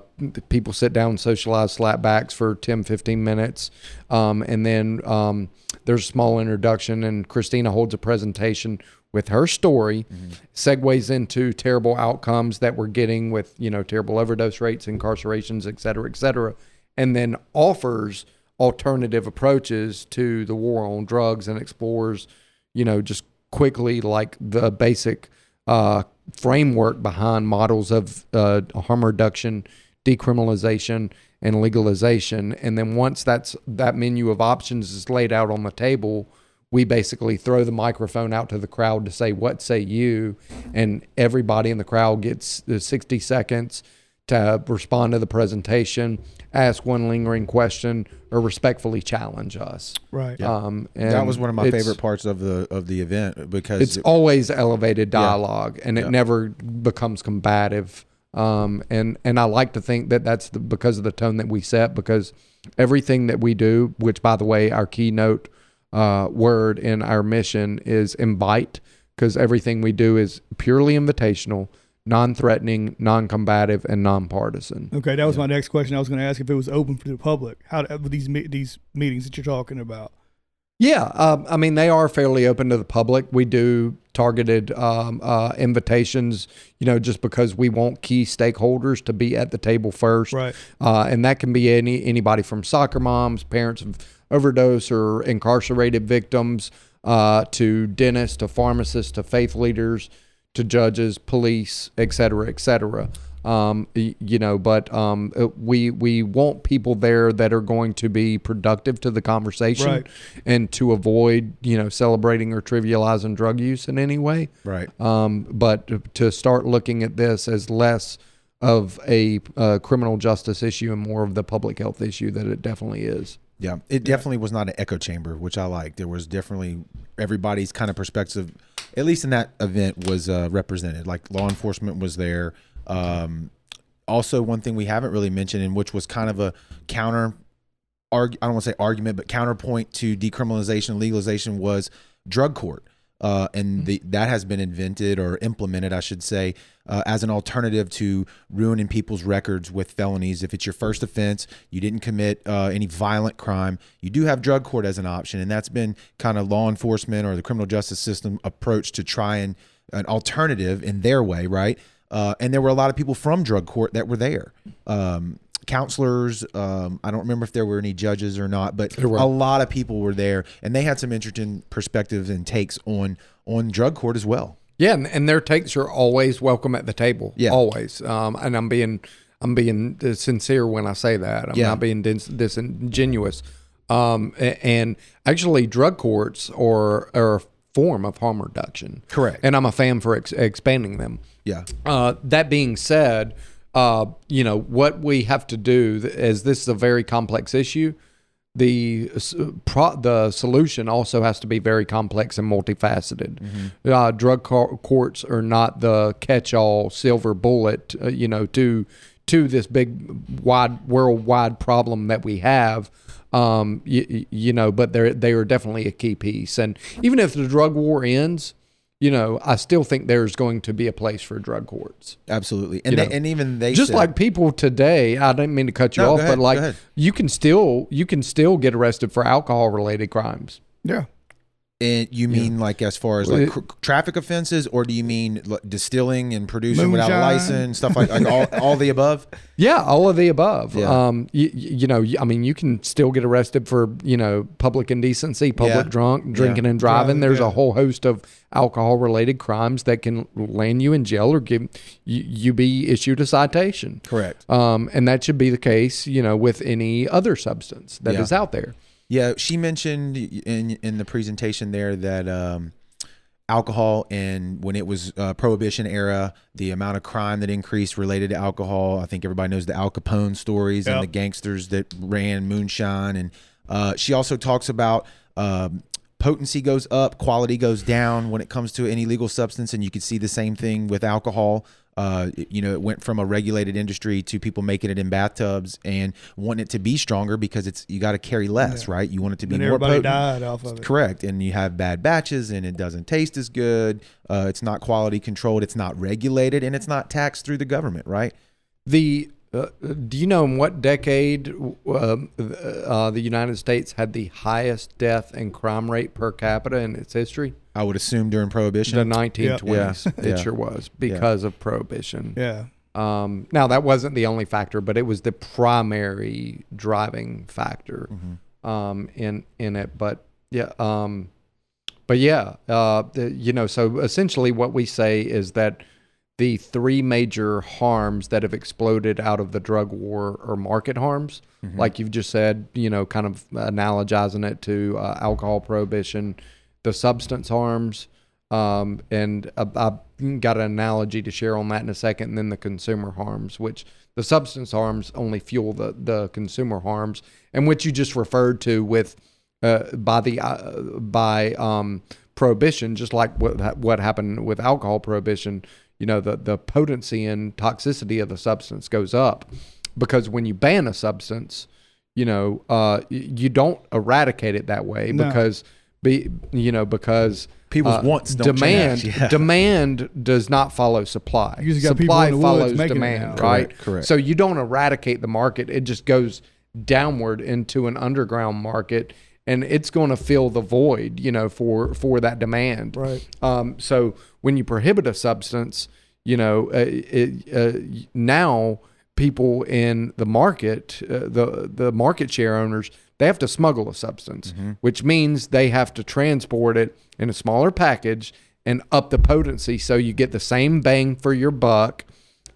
[SPEAKER 3] people sit down and socialize slap backs for 10 15 minutes um, and then um, there's a small introduction and christina holds a presentation with her story segues into terrible outcomes that we're getting with you know terrible overdose rates incarcerations et cetera et cetera and then offers alternative approaches to the war on drugs and explores you know just quickly like the basic uh, framework behind models of uh, harm reduction decriminalization and legalization. And then once that's that menu of options is laid out on the table we basically throw the microphone out to the crowd to say what say you and everybody in the crowd gets the 60 seconds to respond to the presentation, ask one lingering question, or respectfully challenge us.
[SPEAKER 2] Right.
[SPEAKER 3] Um,
[SPEAKER 1] that was one of my favorite parts of the of the event because
[SPEAKER 3] It's always elevated
[SPEAKER 1] Yeah.
[SPEAKER 3] dialogue, and it
[SPEAKER 1] Yeah.
[SPEAKER 3] never becomes combative. Um, and and I like to think that that's the, because of the tone that we set. Because everything that we do, which by the way, our keynote uh, word in our mission is invite, because everything we do is purely invitational, non-threatening, non-combative, and non-partisan.
[SPEAKER 2] Okay, that was my next question. I was going to ask if it was open for the public. How with these these meetings that you're talking about?
[SPEAKER 3] Yeah, um, I mean they are fairly open to the public. We do targeted um, uh, invitations, you know, just because we want key stakeholders to be at the table first,
[SPEAKER 2] Right.
[SPEAKER 3] uh, and that can be any anybody from soccer moms, parents of overdose or incarcerated victims, uh, to dentists, to pharmacists, to faith leaders, to judges, police, et cetera, et cetera. Um, you know, but um, uh, we we want people there that are going to be productive to the conversation
[SPEAKER 2] Right.
[SPEAKER 3] and to avoid you know celebrating or trivializing drug use in any way.
[SPEAKER 1] right.
[SPEAKER 3] Um, but to start looking at this as less of a uh, criminal justice issue and more of the public health issue that it definitely is.
[SPEAKER 1] Yeah, it definitely was not an echo chamber, which I like. There was definitely everybody's kind of perspective, at least in that event, was uh, represented. Like law enforcement was there. Um, also, one thing we haven't really mentioned, and which was kind of a counter, arg- I don't want to say argument, but counterpoint to decriminalization legalization was drug court. Uh, and the, that has been invented or implemented, I should say, uh, as an alternative to ruining people's records with felonies. If it's your first offense, you didn't commit uh, any violent crime, you do have drug court as an option, and that's been kind of law enforcement or the criminal justice system approach to try and an alternative in their way, right? Uh, and there were a lot of people from drug court that were there. Um, counselors. Um, I don't remember if there were any judges or not, but a lot of people were there, and they had some interesting perspectives and takes on on drug court as well.
[SPEAKER 3] Yeah, and, and their takes are always welcome at the table.
[SPEAKER 1] Yeah.
[SPEAKER 3] always. Um, and I'm being I'm being sincere when I say that. I'm
[SPEAKER 1] Yeah.
[SPEAKER 3] not being dis- disingenuous. Um, and actually, drug courts are, are a form of harm reduction.
[SPEAKER 1] Correct.
[SPEAKER 3] And I'm a fan for ex- expanding them.
[SPEAKER 1] Yeah,
[SPEAKER 3] Uh, that being said, uh, you know what we have to do, as this is a very complex issue. The the solution also has to be very complex and multifaceted. Uh, drug co- courts are not the catch-all silver bullet, uh, you know, to to this big wide worldwide problem that we have. Um, you, you know, but they're they are definitely a key piece. And even if the drug war ends, you know, I still think there's going to be a place for drug courts.
[SPEAKER 1] absolutely. And they, and even they
[SPEAKER 3] Just
[SPEAKER 1] said-
[SPEAKER 3] like people today, I didn't mean to cut you
[SPEAKER 1] No,
[SPEAKER 3] off,
[SPEAKER 1] ahead,
[SPEAKER 3] but like you can still you can still get arrested for alcohol related crimes.
[SPEAKER 2] Yeah.
[SPEAKER 1] And you mean like as far as like
[SPEAKER 3] It-
[SPEAKER 1] cr- traffic offenses, or do you mean like, distilling and producing without a license, stuff like, like all, all the above?
[SPEAKER 3] Yeah, all of the above.
[SPEAKER 1] Yeah.
[SPEAKER 3] Um, you, you know, I mean, you can still get arrested for you know public indecency, public
[SPEAKER 1] Yeah.
[SPEAKER 3] drunk, drinking and driving. There's
[SPEAKER 2] yeah.
[SPEAKER 3] a whole host of alcohol related crimes that can land you in jail or give you, you be issued a citation.
[SPEAKER 1] Correct.
[SPEAKER 3] Um, and that should be the case, you know, with any other substance that is
[SPEAKER 1] Yeah.
[SPEAKER 3] out there.
[SPEAKER 1] Yeah, she mentioned in in the presentation there that um, alcohol and when it was uh, prohibition era, the amount of crime that increased related to alcohol. I think everybody knows the Al Capone stories and the gangsters that ran moonshine. And uh, she also talks about. Um, Potency goes up, quality goes down when it comes to any legal substance, and you can see the same thing with alcohol. Uh, you know, it went from a regulated industry to people making it in bathtubs and wanting it to be stronger because it's you got to carry less, right? You want it to be
[SPEAKER 2] And
[SPEAKER 1] more
[SPEAKER 2] everybody
[SPEAKER 1] potent.
[SPEAKER 2] died off of it.
[SPEAKER 1] Correct, and you have bad batches, and it doesn't taste as good. Uh, it's not quality controlled. It's not regulated, and it's not taxed through the government, right?
[SPEAKER 3] The uh, do you know in what decade um, uh, the United States had the highest death and crime rate per capita in its history?
[SPEAKER 1] I would assume during Prohibition.
[SPEAKER 3] The
[SPEAKER 1] Prohibition.
[SPEAKER 3] 1920s.
[SPEAKER 1] Yeah.
[SPEAKER 3] It
[SPEAKER 1] Yeah.
[SPEAKER 3] sure was because of prohibition.
[SPEAKER 2] Yeah.
[SPEAKER 3] Um, now that wasn't the only factor, but it was the primary driving factor
[SPEAKER 1] Mm-hmm.
[SPEAKER 3] um, in in it. But yeah, um, but yeah, uh, the, you know, so essentially what we say is that the three major harms that have exploded out of the drug war are market harms,
[SPEAKER 1] Mm-hmm.
[SPEAKER 3] like you've just said, you know, kind of analogizing it to uh, alcohol prohibition, the substance harms, Um, and I, I've got an analogy to share on that in a second, and then the consumer harms, which the substance harms only fuel the, the consumer harms, and which you just referred to with uh, by the uh, by um, prohibition, just like what what happened with alcohol prohibition. You know, the the potency and toxicity of the substance goes up because when you ban a substance, you know, uh, you don't eradicate it that way
[SPEAKER 2] No.
[SPEAKER 3] because be you know because
[SPEAKER 1] People's
[SPEAKER 3] uh,
[SPEAKER 1] wants don't
[SPEAKER 3] demand
[SPEAKER 1] yeah.
[SPEAKER 3] demand does not follow supply.
[SPEAKER 2] You got
[SPEAKER 3] supply
[SPEAKER 2] in the
[SPEAKER 3] follows
[SPEAKER 2] making
[SPEAKER 3] demand,
[SPEAKER 2] now.
[SPEAKER 3] right?
[SPEAKER 1] Correct, correct.
[SPEAKER 3] So you don't eradicate the market; it just goes downward into an underground market, and it's going to fill the void, you know, for for that demand.
[SPEAKER 2] Right.
[SPEAKER 3] Um, so when you prohibit a substance, you know, uh, it, uh, now people in the market, uh, the the market share owners, they have to smuggle a substance, which means they have to transport it in a smaller package and up the potency, so you get the same bang for your buck.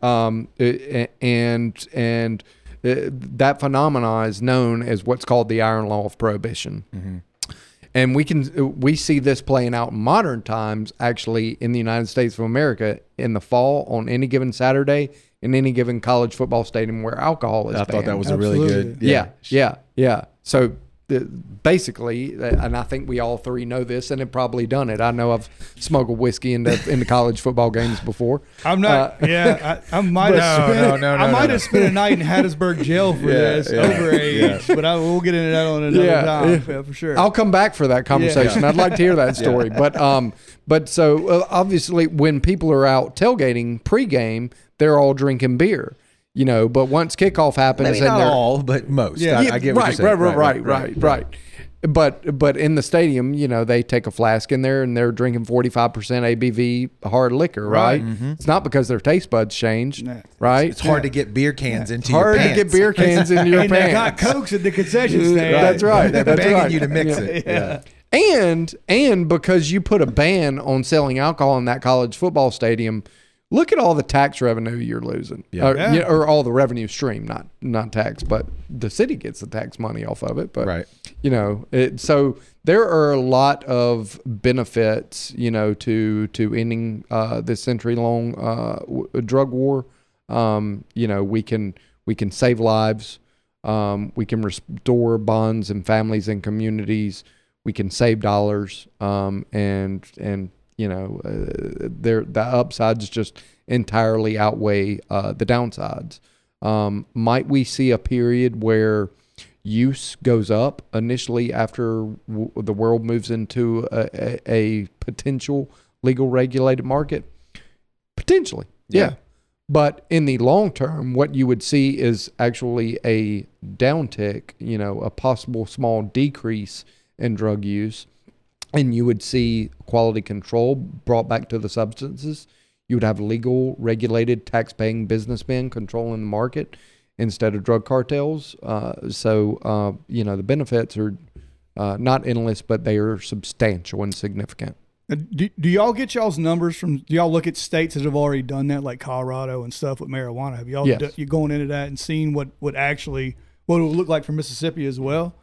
[SPEAKER 3] Um, uh, and and uh, that phenomena is known as what's called the iron law of prohibition. And we can we see this playing out in modern times actually in the United States of America in the fall on any given Saturday in any given college football stadium where alcohol is
[SPEAKER 1] I thought that
[SPEAKER 3] banned.
[SPEAKER 1] was a really good.
[SPEAKER 2] Absolutely.
[SPEAKER 3] yeah yeah yeah so uh, basically uh, and I think we all three know this and have probably done it I know I've smuggled whiskey into into college football games before
[SPEAKER 2] I'm not.
[SPEAKER 3] Uh,
[SPEAKER 2] yeah, I, I might have
[SPEAKER 1] No,
[SPEAKER 2] spent.
[SPEAKER 1] no, no,
[SPEAKER 2] I
[SPEAKER 1] no,
[SPEAKER 2] might
[SPEAKER 1] no.
[SPEAKER 2] have spent a night in Hattiesburg jail for
[SPEAKER 1] Yeah,
[SPEAKER 2] this
[SPEAKER 1] yeah,
[SPEAKER 2] over age, but I, we'll get into that on another
[SPEAKER 3] Yeah,
[SPEAKER 2] time
[SPEAKER 3] yeah.
[SPEAKER 2] yeah, for sure.
[SPEAKER 3] I'll come back for that conversation. I'd like to hear that story. But um, but so uh, obviously when people are out tailgating pregame, they're all drinking beer, you know. But once kickoff happens,
[SPEAKER 1] Maybe
[SPEAKER 3] and
[SPEAKER 1] not
[SPEAKER 3] they're
[SPEAKER 1] all, but most.
[SPEAKER 2] Yeah.
[SPEAKER 1] I,
[SPEAKER 3] Yeah,
[SPEAKER 1] I get what
[SPEAKER 3] right,
[SPEAKER 1] you're saying.
[SPEAKER 3] right, right, right, right, right. But but in the stadium, you know, they take a flask in there and they're drinking forty five percent ABV hard liquor, right? Mm-hmm. It's not because their taste buds changed,
[SPEAKER 2] Nah.
[SPEAKER 3] right?
[SPEAKER 1] It's hard to get beer cans into
[SPEAKER 3] hard
[SPEAKER 1] your
[SPEAKER 3] to
[SPEAKER 1] pants.
[SPEAKER 3] get beer cans in your
[SPEAKER 2] and they got cokes at the concession stand.
[SPEAKER 3] That's right.
[SPEAKER 1] They're
[SPEAKER 3] That's
[SPEAKER 1] begging
[SPEAKER 3] right.
[SPEAKER 1] you to mix
[SPEAKER 3] Yeah.
[SPEAKER 1] it. Yeah.
[SPEAKER 3] And and because you put a ban on selling alcohol in that college football stadium, look at all the tax revenue you're losing.
[SPEAKER 1] Yeah.
[SPEAKER 3] Or,
[SPEAKER 2] Yeah.
[SPEAKER 3] or all the revenue stream, not not tax, but the city gets the tax money off of it. But
[SPEAKER 1] Right.
[SPEAKER 3] you know, it, so there are a lot of benefits, you know, to to ending uh, this century long uh, w- drug war. Um, you know, we can we can save lives. Um, we can restore bonds and families and communities. We can save dollars, um, and and you know, uh, there the upsides just entirely outweigh uh, the downsides. Um, might we see a period where use goes up initially after w- the world moves into a, a, a potential legal regulated market? Potentially, yeah.
[SPEAKER 1] Yeah.
[SPEAKER 3] But in the long term, what you would see is actually a downtick, you know, a possible small decrease in drug use. And you would see quality control brought back to the substances. You would have legal, regulated, tax paying businessmen controlling the market instead of drug cartels. Uh, so, uh, you know, the benefits are uh, not endless, but they are substantial and significant.
[SPEAKER 2] Uh, Do, do y'all get y'all's numbers from? Do y'all look at states that have already done that, like Colorado and stuff with marijuana? Have y'all
[SPEAKER 3] Yes.
[SPEAKER 2] do- you going into that and seeing what what actually what it would look like for Mississippi as well?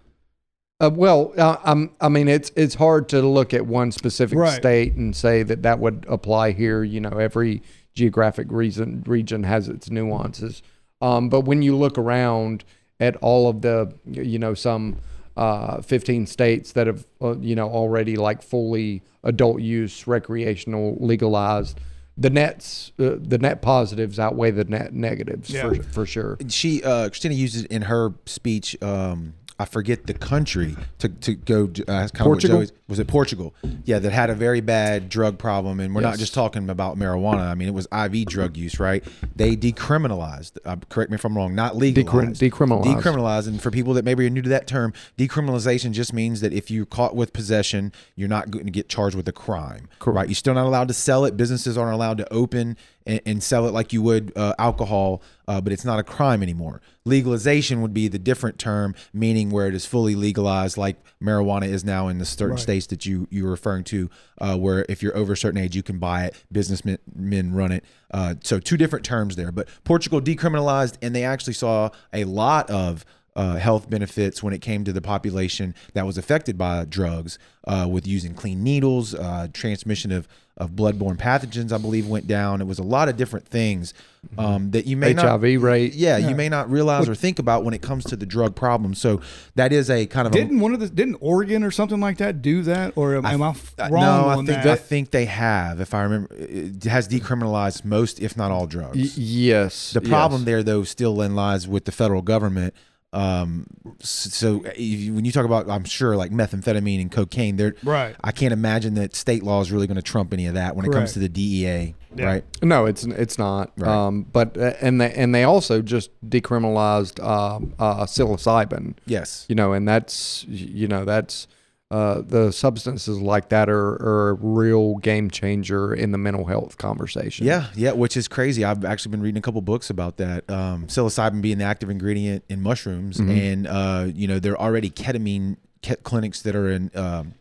[SPEAKER 3] Uh, well, uh, I'm, I mean, it's it's hard to look at one specific
[SPEAKER 2] Right.
[SPEAKER 3] state and say that that would apply here. You know, every geographic reason region has its nuances. Um, but when you look around at all of the, you know, some uh, 15 states that have, uh, you know, already like fully adult use, recreational, legalized, the nets, uh, the net positives outweigh the net negatives
[SPEAKER 2] Yeah.
[SPEAKER 3] for for sure.
[SPEAKER 1] she uh Christina used it in her speech um I forget the country to, to go uh, kind
[SPEAKER 3] Portugal?
[SPEAKER 1] Was it Portugal? Yeah, that had a very bad drug problem, and we're not just talking about marijuana. I mean, it was IV drug use, right? They decriminalized. Uh, correct me if I'm wrong. Not legalized.
[SPEAKER 3] decriminalized.
[SPEAKER 1] Decriminalized. And for people that maybe are new to that term, decriminalization just means that if you're caught with possession, you're not going to get charged with a crime. Correct. Right? You're still not allowed to sell it. Businesses aren't allowed to open and, and sell it like you would uh, alcohol, uh, but it's not a crime anymore. Legalization would be the different term, meaning where it is fully legalized, like marijuana is now in the certain
[SPEAKER 2] Right.
[SPEAKER 1] states that you you're referring to, uh, where if you're over a certain age, you can buy it. Businessmen men run it. Uh, so two different terms there. But Portugal decriminalized, and they actually saw a lot of uh, health benefits when it came to the population that was affected by drugs, uh, with using clean needles, uh, transmission of of bloodborne pathogens. I believe went down. It was a lot of different things um, that you may not
[SPEAKER 3] HIV rate.
[SPEAKER 1] yeah, you may not realize or think about when it comes to the drug problem. So that is a kind of
[SPEAKER 2] Didn't one of the didn't Oregon or something like that do that, or am, am I f-
[SPEAKER 1] a, uh,
[SPEAKER 2] wrong
[SPEAKER 1] no, I think
[SPEAKER 2] that?
[SPEAKER 1] I think they have. If I remember, it has decriminalized most, if not all, drugs.
[SPEAKER 3] Y- yes.
[SPEAKER 1] the problem
[SPEAKER 3] yes.
[SPEAKER 1] there, though, still lies with the federal government. Um, so if you- when you talk about, I'm sure like methamphetamine and cocaine, there,
[SPEAKER 2] Right.
[SPEAKER 1] I can't imagine that state law is really going to trump any of that when it comes to the DEA,
[SPEAKER 2] Yeah.
[SPEAKER 1] right?
[SPEAKER 3] No, it's it's not.
[SPEAKER 1] Right.
[SPEAKER 3] Um, but uh, and they and they also just decriminalized um, uh, psilocybin.
[SPEAKER 1] Yes.
[SPEAKER 3] You know, and that's you know that's uh, the substances like that are, are a real game changer in the mental health conversation.
[SPEAKER 1] Yeah, yeah, which is crazy. I've actually been reading a couple books about that. Um, psilocybin being the active ingredient in mushrooms, and uh, you know there are already ketamine ke- clinics that are in um,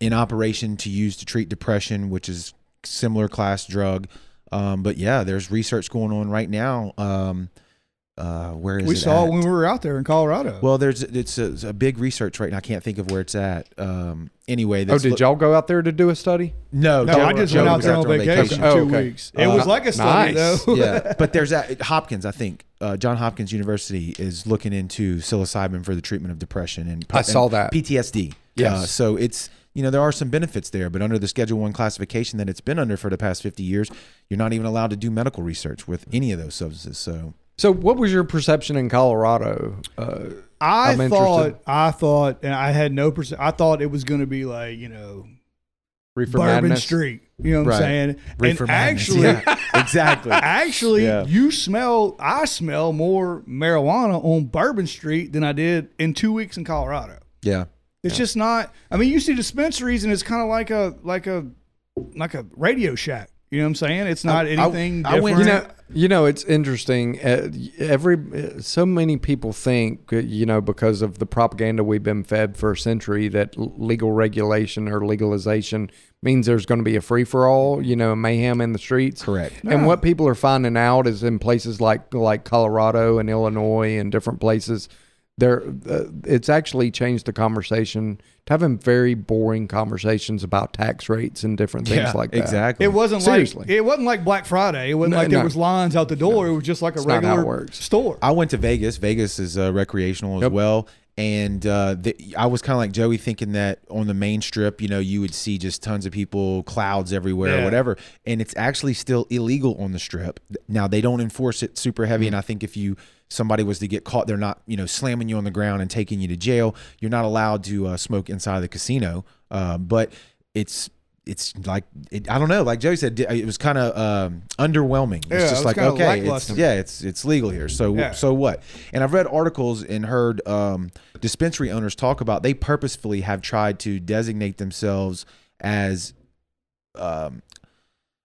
[SPEAKER 1] in operation to use to treat depression, which is similar class drug. Um, but yeah, there's research going on right now. Uh, where is
[SPEAKER 2] we
[SPEAKER 1] it
[SPEAKER 2] saw
[SPEAKER 1] at?
[SPEAKER 2] when we were out there in Colorado.
[SPEAKER 1] Well, there's it's a, it's a big research right now. I can't think of where it's at. Um, anyway,
[SPEAKER 3] Oh, did y'all go out there to do a study?
[SPEAKER 1] No,
[SPEAKER 2] no,
[SPEAKER 1] Joe-
[SPEAKER 2] I just
[SPEAKER 1] Joe
[SPEAKER 2] went out there on vacation,
[SPEAKER 3] Oh,
[SPEAKER 2] for two
[SPEAKER 3] okay.
[SPEAKER 2] weeks. It
[SPEAKER 1] Uh,
[SPEAKER 2] was like a study
[SPEAKER 3] nice.
[SPEAKER 2] though.
[SPEAKER 1] yeah, but there's at Hopkins. I think uh, John Hopkins University is looking into psilocybin for the treatment of depression and
[SPEAKER 3] I saw that.
[SPEAKER 1] PTSD.
[SPEAKER 3] Yes.
[SPEAKER 1] Uh, so it's you know there are some benefits there, but under the Schedule One classification that it's been under for the past 50 years, you're not even allowed to do medical research with any of those substances. So
[SPEAKER 3] So, what was your perception in Colorado? Uh,
[SPEAKER 2] I
[SPEAKER 3] I'm
[SPEAKER 2] thought,
[SPEAKER 3] interested.
[SPEAKER 2] I thought, and I had no percent. I thought it was going to be like you know
[SPEAKER 3] Reefer
[SPEAKER 2] Bourbon
[SPEAKER 3] Madness?
[SPEAKER 2] Street. You know what
[SPEAKER 1] Right.
[SPEAKER 2] I'm saying?
[SPEAKER 1] Reefer
[SPEAKER 2] and
[SPEAKER 1] Madness,
[SPEAKER 2] actually,
[SPEAKER 1] yeah, exactly.
[SPEAKER 2] actually,
[SPEAKER 1] Yeah.
[SPEAKER 2] you smell. I smell more marijuana on Bourbon Street than I did in two weeks in Colorado.
[SPEAKER 1] yeah,
[SPEAKER 2] It's just not. I mean, you see dispensaries, and it's kind of like a like a like a Radio Shack. You know what I'm saying? It's not
[SPEAKER 1] I-
[SPEAKER 2] anything
[SPEAKER 1] I went-
[SPEAKER 3] You know, you know, it's interesting. Uh, every so many people think, uh, you know, because of the propaganda we've been fed for a century, that legal regulation or legalization means there's going to be a free for all, you know, mayhem in the streets.
[SPEAKER 1] correct.
[SPEAKER 3] And what people are finding out is in places like like Colorado and Illinois and different places, there uh, it's actually changed the conversation to having very boring conversations about tax rates and different things
[SPEAKER 1] Yeah,
[SPEAKER 3] like that.
[SPEAKER 1] exactly.
[SPEAKER 2] It wasn't
[SPEAKER 3] Seriously.
[SPEAKER 2] like it wasn't like Black Friday. It wasn't
[SPEAKER 3] No,
[SPEAKER 2] like there
[SPEAKER 3] no.
[SPEAKER 2] was lines out the door. It was just like a
[SPEAKER 3] It's not how it
[SPEAKER 2] regular
[SPEAKER 3] works.
[SPEAKER 2] store.
[SPEAKER 1] I went to Vegas. Vegas is uh, recreational as
[SPEAKER 3] Yep.
[SPEAKER 1] well. And uh, the, I was kind of like Joey, thinking that on the main strip, you know, you would see just tons of people, clouds everywhere,
[SPEAKER 2] Yeah.
[SPEAKER 1] or whatever. And it's actually still illegal on the strip. Now they don't enforce it super heavy,
[SPEAKER 3] Mm.
[SPEAKER 1] and I think if you somebody was to get caught, they're not, you know, slamming you on the ground and taking you to jail. You're not allowed to uh, smoke inside the casino, uh, but it's. It's like it, I don't know. Like Joey said, it was kind of um, underwhelming. It's
[SPEAKER 2] Yeah,
[SPEAKER 1] just
[SPEAKER 2] was
[SPEAKER 1] like okay, it's, yeah, it's it's legal here. So
[SPEAKER 2] Yeah.
[SPEAKER 1] so what? And I've read articles and heard um, dispensary owners talk about they purposefully have tried to designate themselves as um,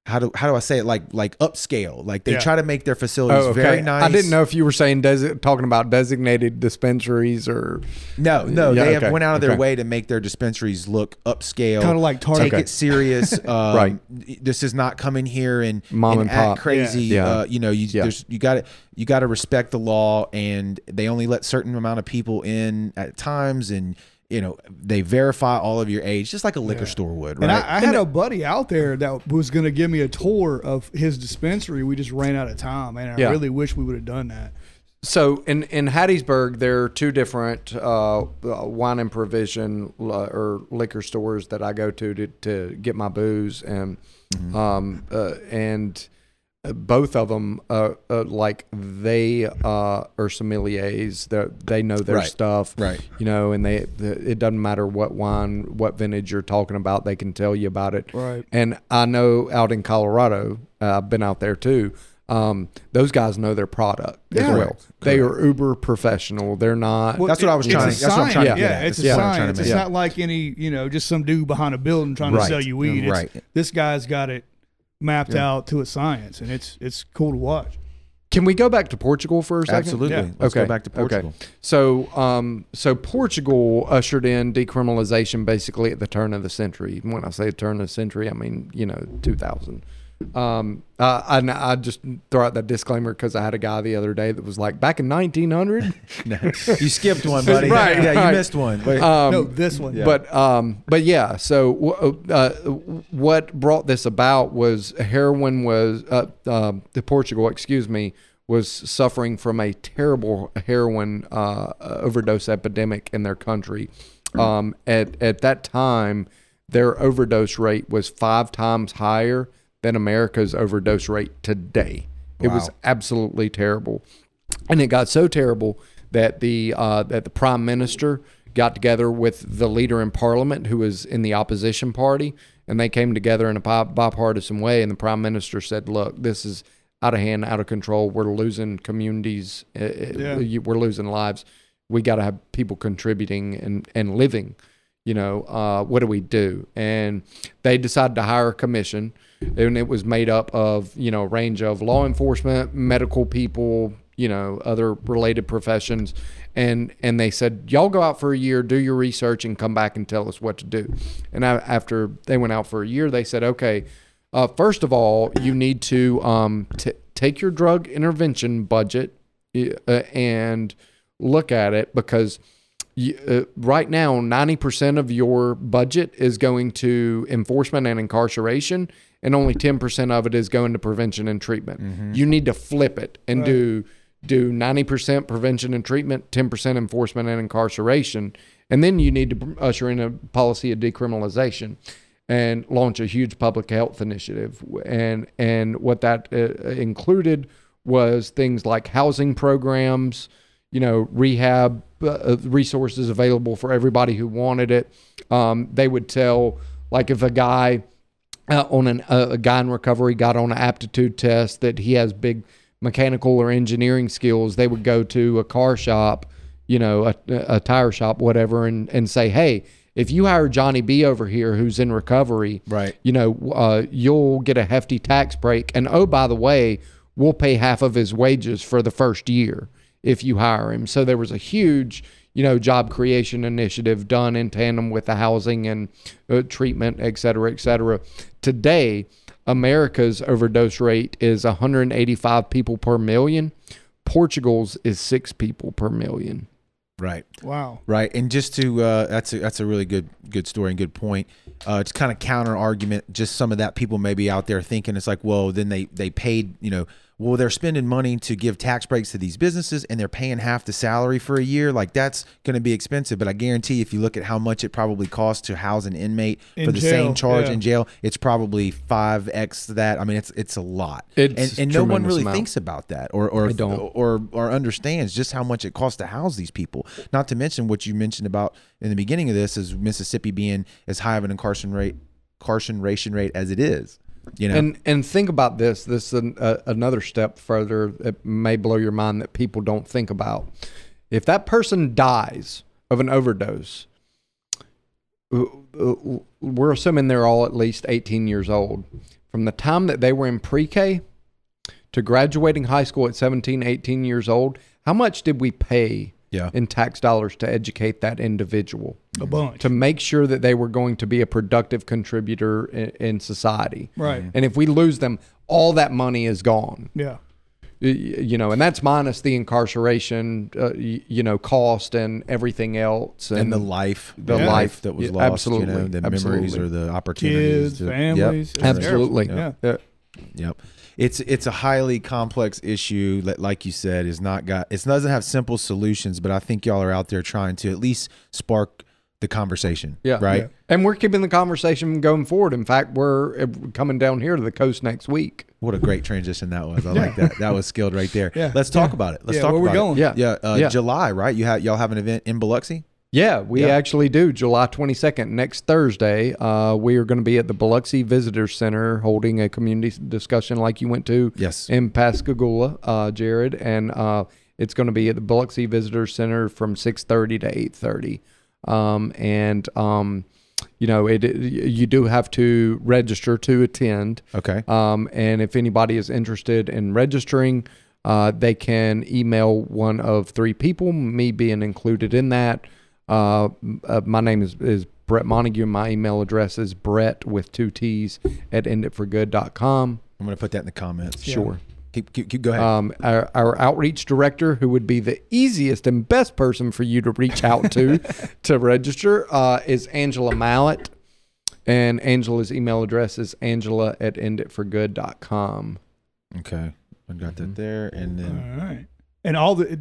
[SPEAKER 1] how do how do I say it like like upscale. Like they
[SPEAKER 2] Yeah.
[SPEAKER 1] try to make their facilities
[SPEAKER 3] Oh, okay.
[SPEAKER 1] very nice.
[SPEAKER 3] I didn't know if you were saying desi- talking about designated dispensaries or
[SPEAKER 1] No, no,
[SPEAKER 3] Yeah,
[SPEAKER 1] they
[SPEAKER 3] okay,
[SPEAKER 1] have went out of their
[SPEAKER 3] okay.
[SPEAKER 1] way to make their dispensaries look upscale.
[SPEAKER 2] Kind of like Target.
[SPEAKER 1] Take it serious. Um,
[SPEAKER 3] Right.
[SPEAKER 1] This is not coming here and
[SPEAKER 3] Mom and
[SPEAKER 1] act
[SPEAKER 3] pop.
[SPEAKER 1] crazy.
[SPEAKER 3] Yeah.
[SPEAKER 1] Uh, you know, you
[SPEAKER 3] Yeah.
[SPEAKER 1] there's you got to you got to respect the law, and they only let certain amount of people in at times, and you know they verify all of your age, just like a liquor store would, right?
[SPEAKER 2] And I, I had a buddy out there that was going to give me a tour of his dispensary. We just ran out of time, and I
[SPEAKER 3] Yeah.
[SPEAKER 2] really wish we would have done that.
[SPEAKER 3] So in in Hattiesburg, there are two different uh, uh, wine and provision uh, or liquor stores that I go to to, to get my booze, and um, uh, and both of them, uh, uh, like they uh, are sommeliers. They they know their
[SPEAKER 1] Right.
[SPEAKER 3] stuff,
[SPEAKER 1] Right.
[SPEAKER 3] You know, and they the, it doesn't matter what wine, what vintage you're talking about, they can tell you about it,
[SPEAKER 2] Right.
[SPEAKER 3] And I know out in Colorado, uh, I've been out there too. Um, those guys know their product as
[SPEAKER 2] Yeah.
[SPEAKER 3] well. They are uber professional. They're not.
[SPEAKER 2] Well,
[SPEAKER 1] That's what I was trying to- that's what I'm trying to
[SPEAKER 2] science.
[SPEAKER 1] get
[SPEAKER 2] Yeah,
[SPEAKER 1] at.
[SPEAKER 2] it's a
[SPEAKER 1] That's what I'm trying to
[SPEAKER 2] science. It's
[SPEAKER 1] make.
[SPEAKER 2] not like any, you know, just some dude behind a building trying
[SPEAKER 1] Right.
[SPEAKER 2] to sell you weed. It's,
[SPEAKER 1] Right.
[SPEAKER 2] This guy's got it mapped out to a science, and it's it's cool to watch.
[SPEAKER 3] Can we go back to Portugal for a second?
[SPEAKER 1] Absolutely.
[SPEAKER 2] Yeah.
[SPEAKER 1] Let's go
[SPEAKER 3] Okay,
[SPEAKER 1] back to
[SPEAKER 3] okay.
[SPEAKER 1] Portugal.
[SPEAKER 3] So, um, so Portugal ushered in decriminalization basically at the turn of the century. When I say turn of the century, I mean you know 2000. Um, uh, and I just throw out that disclaimer because I had a guy the other day that was like, back in 1900.
[SPEAKER 1] No, you skipped one, buddy.
[SPEAKER 3] Right,
[SPEAKER 1] Yeah,
[SPEAKER 3] right.
[SPEAKER 1] you missed one. Wait.
[SPEAKER 3] Um,
[SPEAKER 2] no, this one.
[SPEAKER 1] yeah.
[SPEAKER 3] But um, but yeah. So uh, what brought this about was heroin was uh, uh, the Portugal, excuse me, was suffering from a terrible heroin uh, overdose epidemic in their country. Um, at at that time, their overdose rate was five times higher than America's overdose rate today. It was absolutely terrible, and it got so terrible that the uh, that the prime minister got together with the leader in parliament who was in the opposition party, and they came together in a bipartisan way. And the prime minister said, "Look, this is out of hand, out of control. We're losing communities. Uh,
[SPEAKER 2] Yeah.
[SPEAKER 3] uh, We're losing lives. We got to have people contributing and and living." you know, uh, what do we do? And they decided to hire a commission, and it was made up of, you know, a range of law enforcement, medical people, you know, other related professions. And, and they said, y'all go out for a year, do your research, and come back and tell us what to do. And I, after they went out for a year, they said, okay, uh, first of all, you need to um, t- take your drug intervention budget uh, and look at it because you, uh, right now, 90% of your budget is going to enforcement and incarceration, and only 10% of it is going to prevention and treatment. You need to flip it and
[SPEAKER 2] Right.
[SPEAKER 3] do do 90% prevention and treatment, 10% enforcement and incarceration, and then you need to usher in a policy of decriminalization and launch a huge public health initiative. And and what that uh, included was things like housing programs, you know, rehab uh, resources available for everybody who wanted it. Um, they would tell, like, if a guy uh, on an, uh, a guy in recovery got on an aptitude test that he has big mechanical or engineering skills, they would go to a car shop, you know, a, a tire shop, whatever, and, and say, hey, if you hire Johnny B over here who's in recovery,
[SPEAKER 1] Right.
[SPEAKER 3] you know, uh, you'll get a hefty tax break. And oh, by the way, we'll pay half of his wages for the first year if you hire him. So there was a huge, you know, job creation initiative done in tandem with the housing and uh, treatment, et cetera, et cetera. Today, America's overdose rate is 185 people per million. Portugal's is six people per million.
[SPEAKER 1] Right.
[SPEAKER 2] Wow.
[SPEAKER 1] Right, and just to uh, that's a that's a really good good story and good point. Uh, it's kind of counter argument. Just some of that people maybe out there thinking it's like, well, then they they paid, you know, well they're spending money to give tax breaks to these businesses, and they're paying half the salary for a year. Like that's going to be expensive. But I guarantee, if you look at how much it probably costs to house an inmate
[SPEAKER 2] In
[SPEAKER 1] for the
[SPEAKER 2] jail,
[SPEAKER 1] same charge
[SPEAKER 2] yeah.
[SPEAKER 1] in jail, it's probably five x that. I mean, it's it's a lot,
[SPEAKER 3] It's
[SPEAKER 1] and, and no one really
[SPEAKER 3] amount.
[SPEAKER 1] thinks about that or or
[SPEAKER 3] don't.
[SPEAKER 1] or or understands just how much it costs to house these people. Not to mention what you mentioned about in the beginning of this is Mississippi being as high of an incarceration rate incarceration rate as it is. You know,
[SPEAKER 3] And and think about this. This is an, uh, another step further It may blow your mind that people don't think about. If that person dies of an overdose, we're assuming they're all at least 18 years old. From the time that they were in pre-K to graduating high school at 17, 18 years old, how much did we pay
[SPEAKER 1] Yeah.
[SPEAKER 3] in tax dollars to educate that individual?
[SPEAKER 2] A bunch.
[SPEAKER 3] to make sure that they were going to be a productive contributor in, in society.
[SPEAKER 2] Right.
[SPEAKER 3] And if we lose them, all that money is gone.
[SPEAKER 2] Yeah.
[SPEAKER 3] You know, and that's minus the incarceration, uh, you know, cost and everything else,
[SPEAKER 1] and the life,
[SPEAKER 3] the
[SPEAKER 2] Yeah.
[SPEAKER 3] life
[SPEAKER 1] that was
[SPEAKER 3] Yeah,
[SPEAKER 1] lost.
[SPEAKER 3] absolutely,
[SPEAKER 1] you know, the memories or the opportunities.
[SPEAKER 2] Kids,
[SPEAKER 1] to-
[SPEAKER 2] families. It's
[SPEAKER 3] absolutely,
[SPEAKER 2] terrible.
[SPEAKER 3] yeah.
[SPEAKER 1] Yep. It's it's a highly complex issue that, like you said, is not got. It doesn't have simple solutions, but I think y'all are out there trying to at least spark the conversation.
[SPEAKER 3] Yeah.
[SPEAKER 1] Right.
[SPEAKER 2] Yeah.
[SPEAKER 3] And we're keeping the conversation going forward. In fact, we're uh, coming down here to the coast next week.
[SPEAKER 1] What a great transition that was. I like that. That was skilled right there.
[SPEAKER 2] Yeah.
[SPEAKER 1] Let's talk
[SPEAKER 2] Yeah.
[SPEAKER 1] about it. Let's
[SPEAKER 2] Yeah,
[SPEAKER 1] talk
[SPEAKER 2] where we
[SPEAKER 1] about
[SPEAKER 2] going?
[SPEAKER 1] it.
[SPEAKER 3] Yeah.
[SPEAKER 1] Yeah. Uh,
[SPEAKER 3] Yeah.
[SPEAKER 1] July, right? You have y'all have an event in Biloxi.
[SPEAKER 3] Yeah, we
[SPEAKER 1] Yeah.
[SPEAKER 3] actually do. July 22nd, next Thursday, uh, we are going to be at the Biloxi Visitor Center holding a community discussion like you went to
[SPEAKER 1] Yes.
[SPEAKER 3] in Pascagoula, uh, Jared. And uh, it's going to be at the Biloxi Visitor Center from 6.30 to 8.30. Um, and, um, you know, it, it- you do have to register to attend.
[SPEAKER 1] Okay.
[SPEAKER 3] Um, and if anybody is interested in registering, uh, they can email one of three people, me being included in that. Uh, uh, my name is, is Brett Montague. My email address is Brett with two T's at enditforgood.com.
[SPEAKER 1] I'm gonna put that in the comments.
[SPEAKER 3] Sure.
[SPEAKER 1] Keep, keep, keep go ahead.
[SPEAKER 3] Um, our, our outreach director, who would be the easiest and best person for you to reach out to to register, uh, is Angela Mallet. And Angela's email address is angela at enditforgood.com.
[SPEAKER 1] okay, I got
[SPEAKER 3] Mm-hmm.
[SPEAKER 1] that there, and
[SPEAKER 2] All
[SPEAKER 1] then
[SPEAKER 2] right. And all the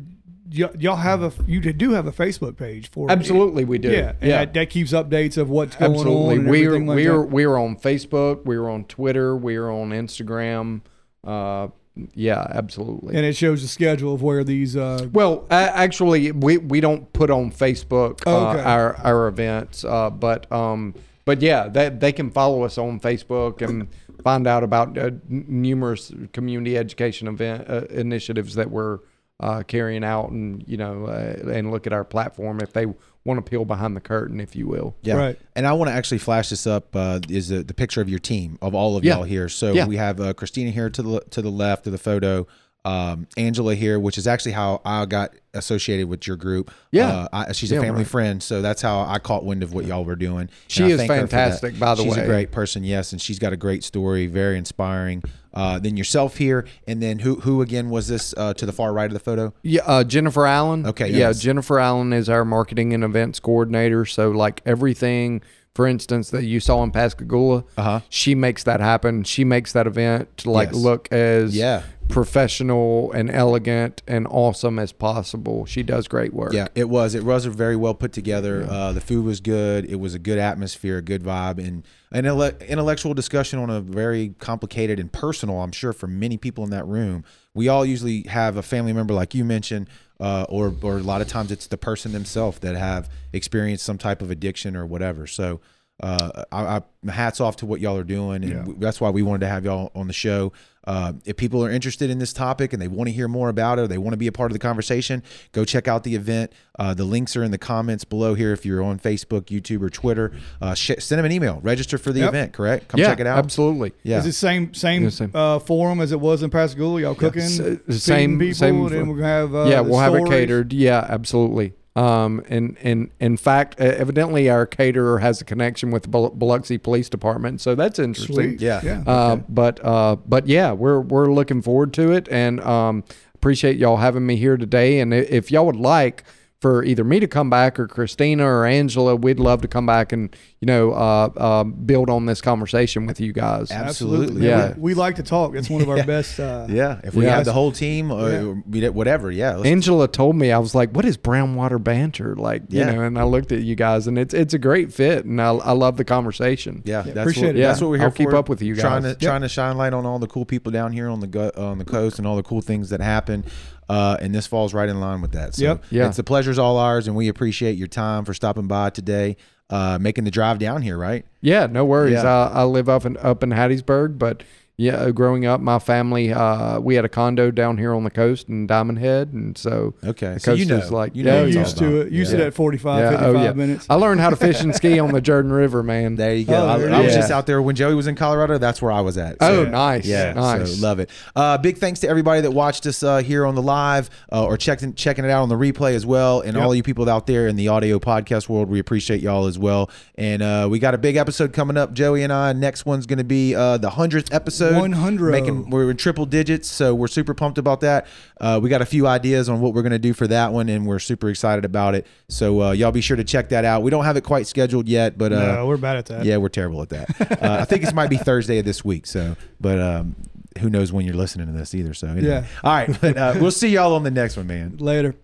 [SPEAKER 2] y- y'all have a you do have a Facebook page for it.
[SPEAKER 3] Absolutely, we do.
[SPEAKER 2] Yeah, and That, that keeps updates of what's going
[SPEAKER 3] Absolutely.
[SPEAKER 2] on. and
[SPEAKER 3] We're
[SPEAKER 2] like
[SPEAKER 3] we're
[SPEAKER 2] that.
[SPEAKER 3] we're on Facebook, we're on Twitter, we're on Instagram. Uh, yeah, absolutely.
[SPEAKER 2] and it shows the schedule of where these. Uh,
[SPEAKER 3] Well, uh, actually, we, we don't put on Facebook
[SPEAKER 2] Oh,
[SPEAKER 3] uh,
[SPEAKER 2] okay.
[SPEAKER 3] our our events, uh, but um, but yeah, they they can follow us on Facebook and find out about uh, numerous community education event uh, initiatives that we're uh, carrying out, and you know, uh, and look at our platform if they want to peel behind the curtain, if you will.
[SPEAKER 1] yeah,
[SPEAKER 2] Right.
[SPEAKER 1] and I want to actually flash this up. Uh, is the, the picture of your team of all of
[SPEAKER 3] Yeah.
[SPEAKER 1] y'all here? So
[SPEAKER 3] Yeah.
[SPEAKER 1] we have uh, Christina here to the to the left of the photo. Um, Angela here, which is actually how I got associated with your group.
[SPEAKER 3] Yeah.
[SPEAKER 1] uh, I, she's
[SPEAKER 3] Yeah,
[SPEAKER 1] a family
[SPEAKER 3] right.
[SPEAKER 1] friend, so that's how I caught wind of what y'all were doing.
[SPEAKER 3] She is
[SPEAKER 1] thank her for that.
[SPEAKER 3] fantastic, by the
[SPEAKER 1] she's
[SPEAKER 3] way.
[SPEAKER 1] She's a great person, yes, and she's got a great story, very inspiring. Uh, then yourself here, and then who who again was this uh, to the far right of the photo?
[SPEAKER 3] Yeah, uh, Jennifer Allen.
[SPEAKER 1] Okay,
[SPEAKER 3] Yeah,
[SPEAKER 1] yes.
[SPEAKER 3] Jennifer Allen is our marketing and events coordinator. So, like everything, for instance, that you saw in Pascagoula,
[SPEAKER 1] Uh-huh.
[SPEAKER 3] she makes that happen. She makes that event to like
[SPEAKER 1] Yes.
[SPEAKER 3] look as
[SPEAKER 1] Yeah.
[SPEAKER 3] Professional and elegant and awesome as possible. She does great work.
[SPEAKER 1] Yeah, it was. It was very well put together. Uh, the food was good. It was a good atmosphere, a good vibe, and an ele- intellectual discussion on a very complicated and personal. I'm sure for many people in that room, we all usually have a family member, like you mentioned, uh, or or a lot of times it's the person themselves that have experienced some type of addiction or whatever. So. Uh, I, I hats off to what y'all are doing, and
[SPEAKER 2] Yeah.
[SPEAKER 1] w- that's why we wanted to have y'all on the show. Uh, if people are interested in this topic and they want to hear more about it, or they want to be a part of the conversation, go check out the event. Uh, the links are in the comments below here. If you're on Facebook, YouTube, or Twitter, uh, sh- send them an email. Register for the
[SPEAKER 2] Yep.
[SPEAKER 1] event. Correct? Come
[SPEAKER 3] Yeah,
[SPEAKER 1] check it out.
[SPEAKER 3] Absolutely.
[SPEAKER 1] Yeah.
[SPEAKER 2] Is it same same,
[SPEAKER 3] Yeah, same.
[SPEAKER 2] Uh, forum as it was in Pascagoula? Y'all cooking,
[SPEAKER 3] S- same-
[SPEAKER 2] people,
[SPEAKER 3] same
[SPEAKER 2] and then we're gonna have uh,
[SPEAKER 3] yeah, we'll have it catered. Yeah, absolutely. Um, and and in fact, uh, evidently our caterer has a connection with the Bul- Biloxi Police Department, so that's interesting.
[SPEAKER 2] Sweet.
[SPEAKER 1] Yeah.
[SPEAKER 2] yeah.
[SPEAKER 3] Uh, But uh, but yeah, we're we're looking forward to it, and um, appreciate y'all having me here today. And if y'all would like for either me to come back or Christina or Angela, we'd love to come back and you know uh, uh, build on this conversation with you guys.
[SPEAKER 1] Absolutely.
[SPEAKER 2] man.
[SPEAKER 3] Yeah.
[SPEAKER 2] We, we like to talk. It's one of our best. Uh,
[SPEAKER 1] Yeah. If we
[SPEAKER 3] Yeah.
[SPEAKER 1] have the whole team, or
[SPEAKER 2] Yeah.
[SPEAKER 1] whatever. Yeah. let's-
[SPEAKER 3] Angela told me I was like, "What is brown water banter?" Like, you know, and I looked at you guys, and it's it's a great fit, and I, I love the conversation.
[SPEAKER 1] Yeah, that's
[SPEAKER 2] appreciate
[SPEAKER 1] what,
[SPEAKER 2] it.
[SPEAKER 1] That's what we're here
[SPEAKER 3] I'll keep up with you guys,
[SPEAKER 1] Trying
[SPEAKER 3] guys.
[SPEAKER 1] to trying to shine light on all the cool people down here on the go, on the coast and all the cool things that happen. Uh, and this falls right in line with that. So
[SPEAKER 2] Yep.
[SPEAKER 3] Yeah.
[SPEAKER 1] it's the pleasure's all ours, and we appreciate your time for stopping by today, uh, making the drive down here. Right?
[SPEAKER 3] Yeah, no worries.
[SPEAKER 1] Yeah.
[SPEAKER 3] I, I live up in up in Hattiesburg, but yeah, uh, growing up, my family uh, we had a condo down here on the coast in Diamond Head, and so
[SPEAKER 1] Okay.
[SPEAKER 3] the
[SPEAKER 1] So you
[SPEAKER 3] coast
[SPEAKER 1] know,
[SPEAKER 3] is like
[SPEAKER 1] you know
[SPEAKER 2] You're
[SPEAKER 1] what it's all
[SPEAKER 2] used to
[SPEAKER 1] about.
[SPEAKER 2] it. Used
[SPEAKER 1] Yeah.
[SPEAKER 2] to that 45,
[SPEAKER 3] yeah,
[SPEAKER 2] 55
[SPEAKER 3] oh, yeah.
[SPEAKER 2] minutes.
[SPEAKER 3] I learned how to fish and ski on the Jordan River, man.
[SPEAKER 1] There you go.
[SPEAKER 2] Oh,
[SPEAKER 1] I,
[SPEAKER 2] there
[SPEAKER 1] I was just out there when Joey was in Colorado. That's where I was at.
[SPEAKER 3] oh, nice,
[SPEAKER 1] Yeah,
[SPEAKER 3] nice.
[SPEAKER 1] so love it. Uh, big thanks to everybody that watched us uh, here on the live uh, or checking checking it out on the replay as well, and
[SPEAKER 2] Yep.
[SPEAKER 1] all you people out there in the audio podcast world. We appreciate y'all as well. And uh, we got a big episode coming up, Joey and I. Next one's going to be uh, the hundredth episode.
[SPEAKER 2] 100.
[SPEAKER 1] Making we're in triple digits, so we're super pumped about that. Uh, we got a few ideas on what we're going to do for that one, and we're super excited about it. So uh, y'all be sure to check that out. We don't have it quite scheduled yet, but uh,
[SPEAKER 2] no, we're bad at that.
[SPEAKER 1] yeah, we're terrible at that. uh, I think this might be Thursday of this week. So, but um, who knows when you're listening to this either. So, anyway.
[SPEAKER 2] Yeah.
[SPEAKER 1] All right. But uh, we'll see y'all on the next one, man.
[SPEAKER 2] Later.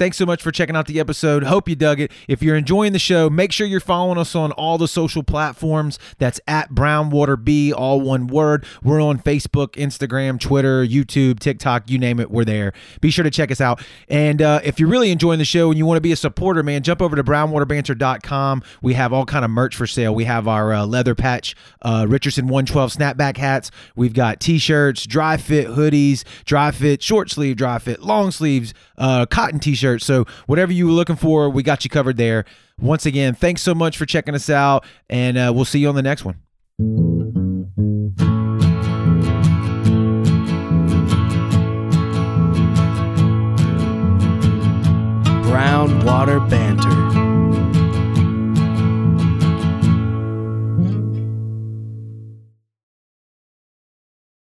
[SPEAKER 1] Thanks so much for checking out the episode. Hope you dug it. If you're enjoying the show, make sure you're following us on all the social platforms. That's at Brownwater B, all one word. We're on Facebook, Instagram, Twitter, YouTube, TikTok, you name it, we're there. Be sure to check us out. And uh, if you're really enjoying the show and you want to be a supporter, man, jump over to brownwaterbanter.com. We have all kind of merch for sale. We have our uh, leather patch uh, Richardson 112 snapback hats. We've got t-shirts, dry fit hoodies, dry fit short sleeve, dry fit long sleeves, uh, cotton t-shirts. So whatever you were looking for, we got you covered there. Once again, thanks so much for checking us out, and uh, we'll see you on the next one.
[SPEAKER 4] Brown Water Band.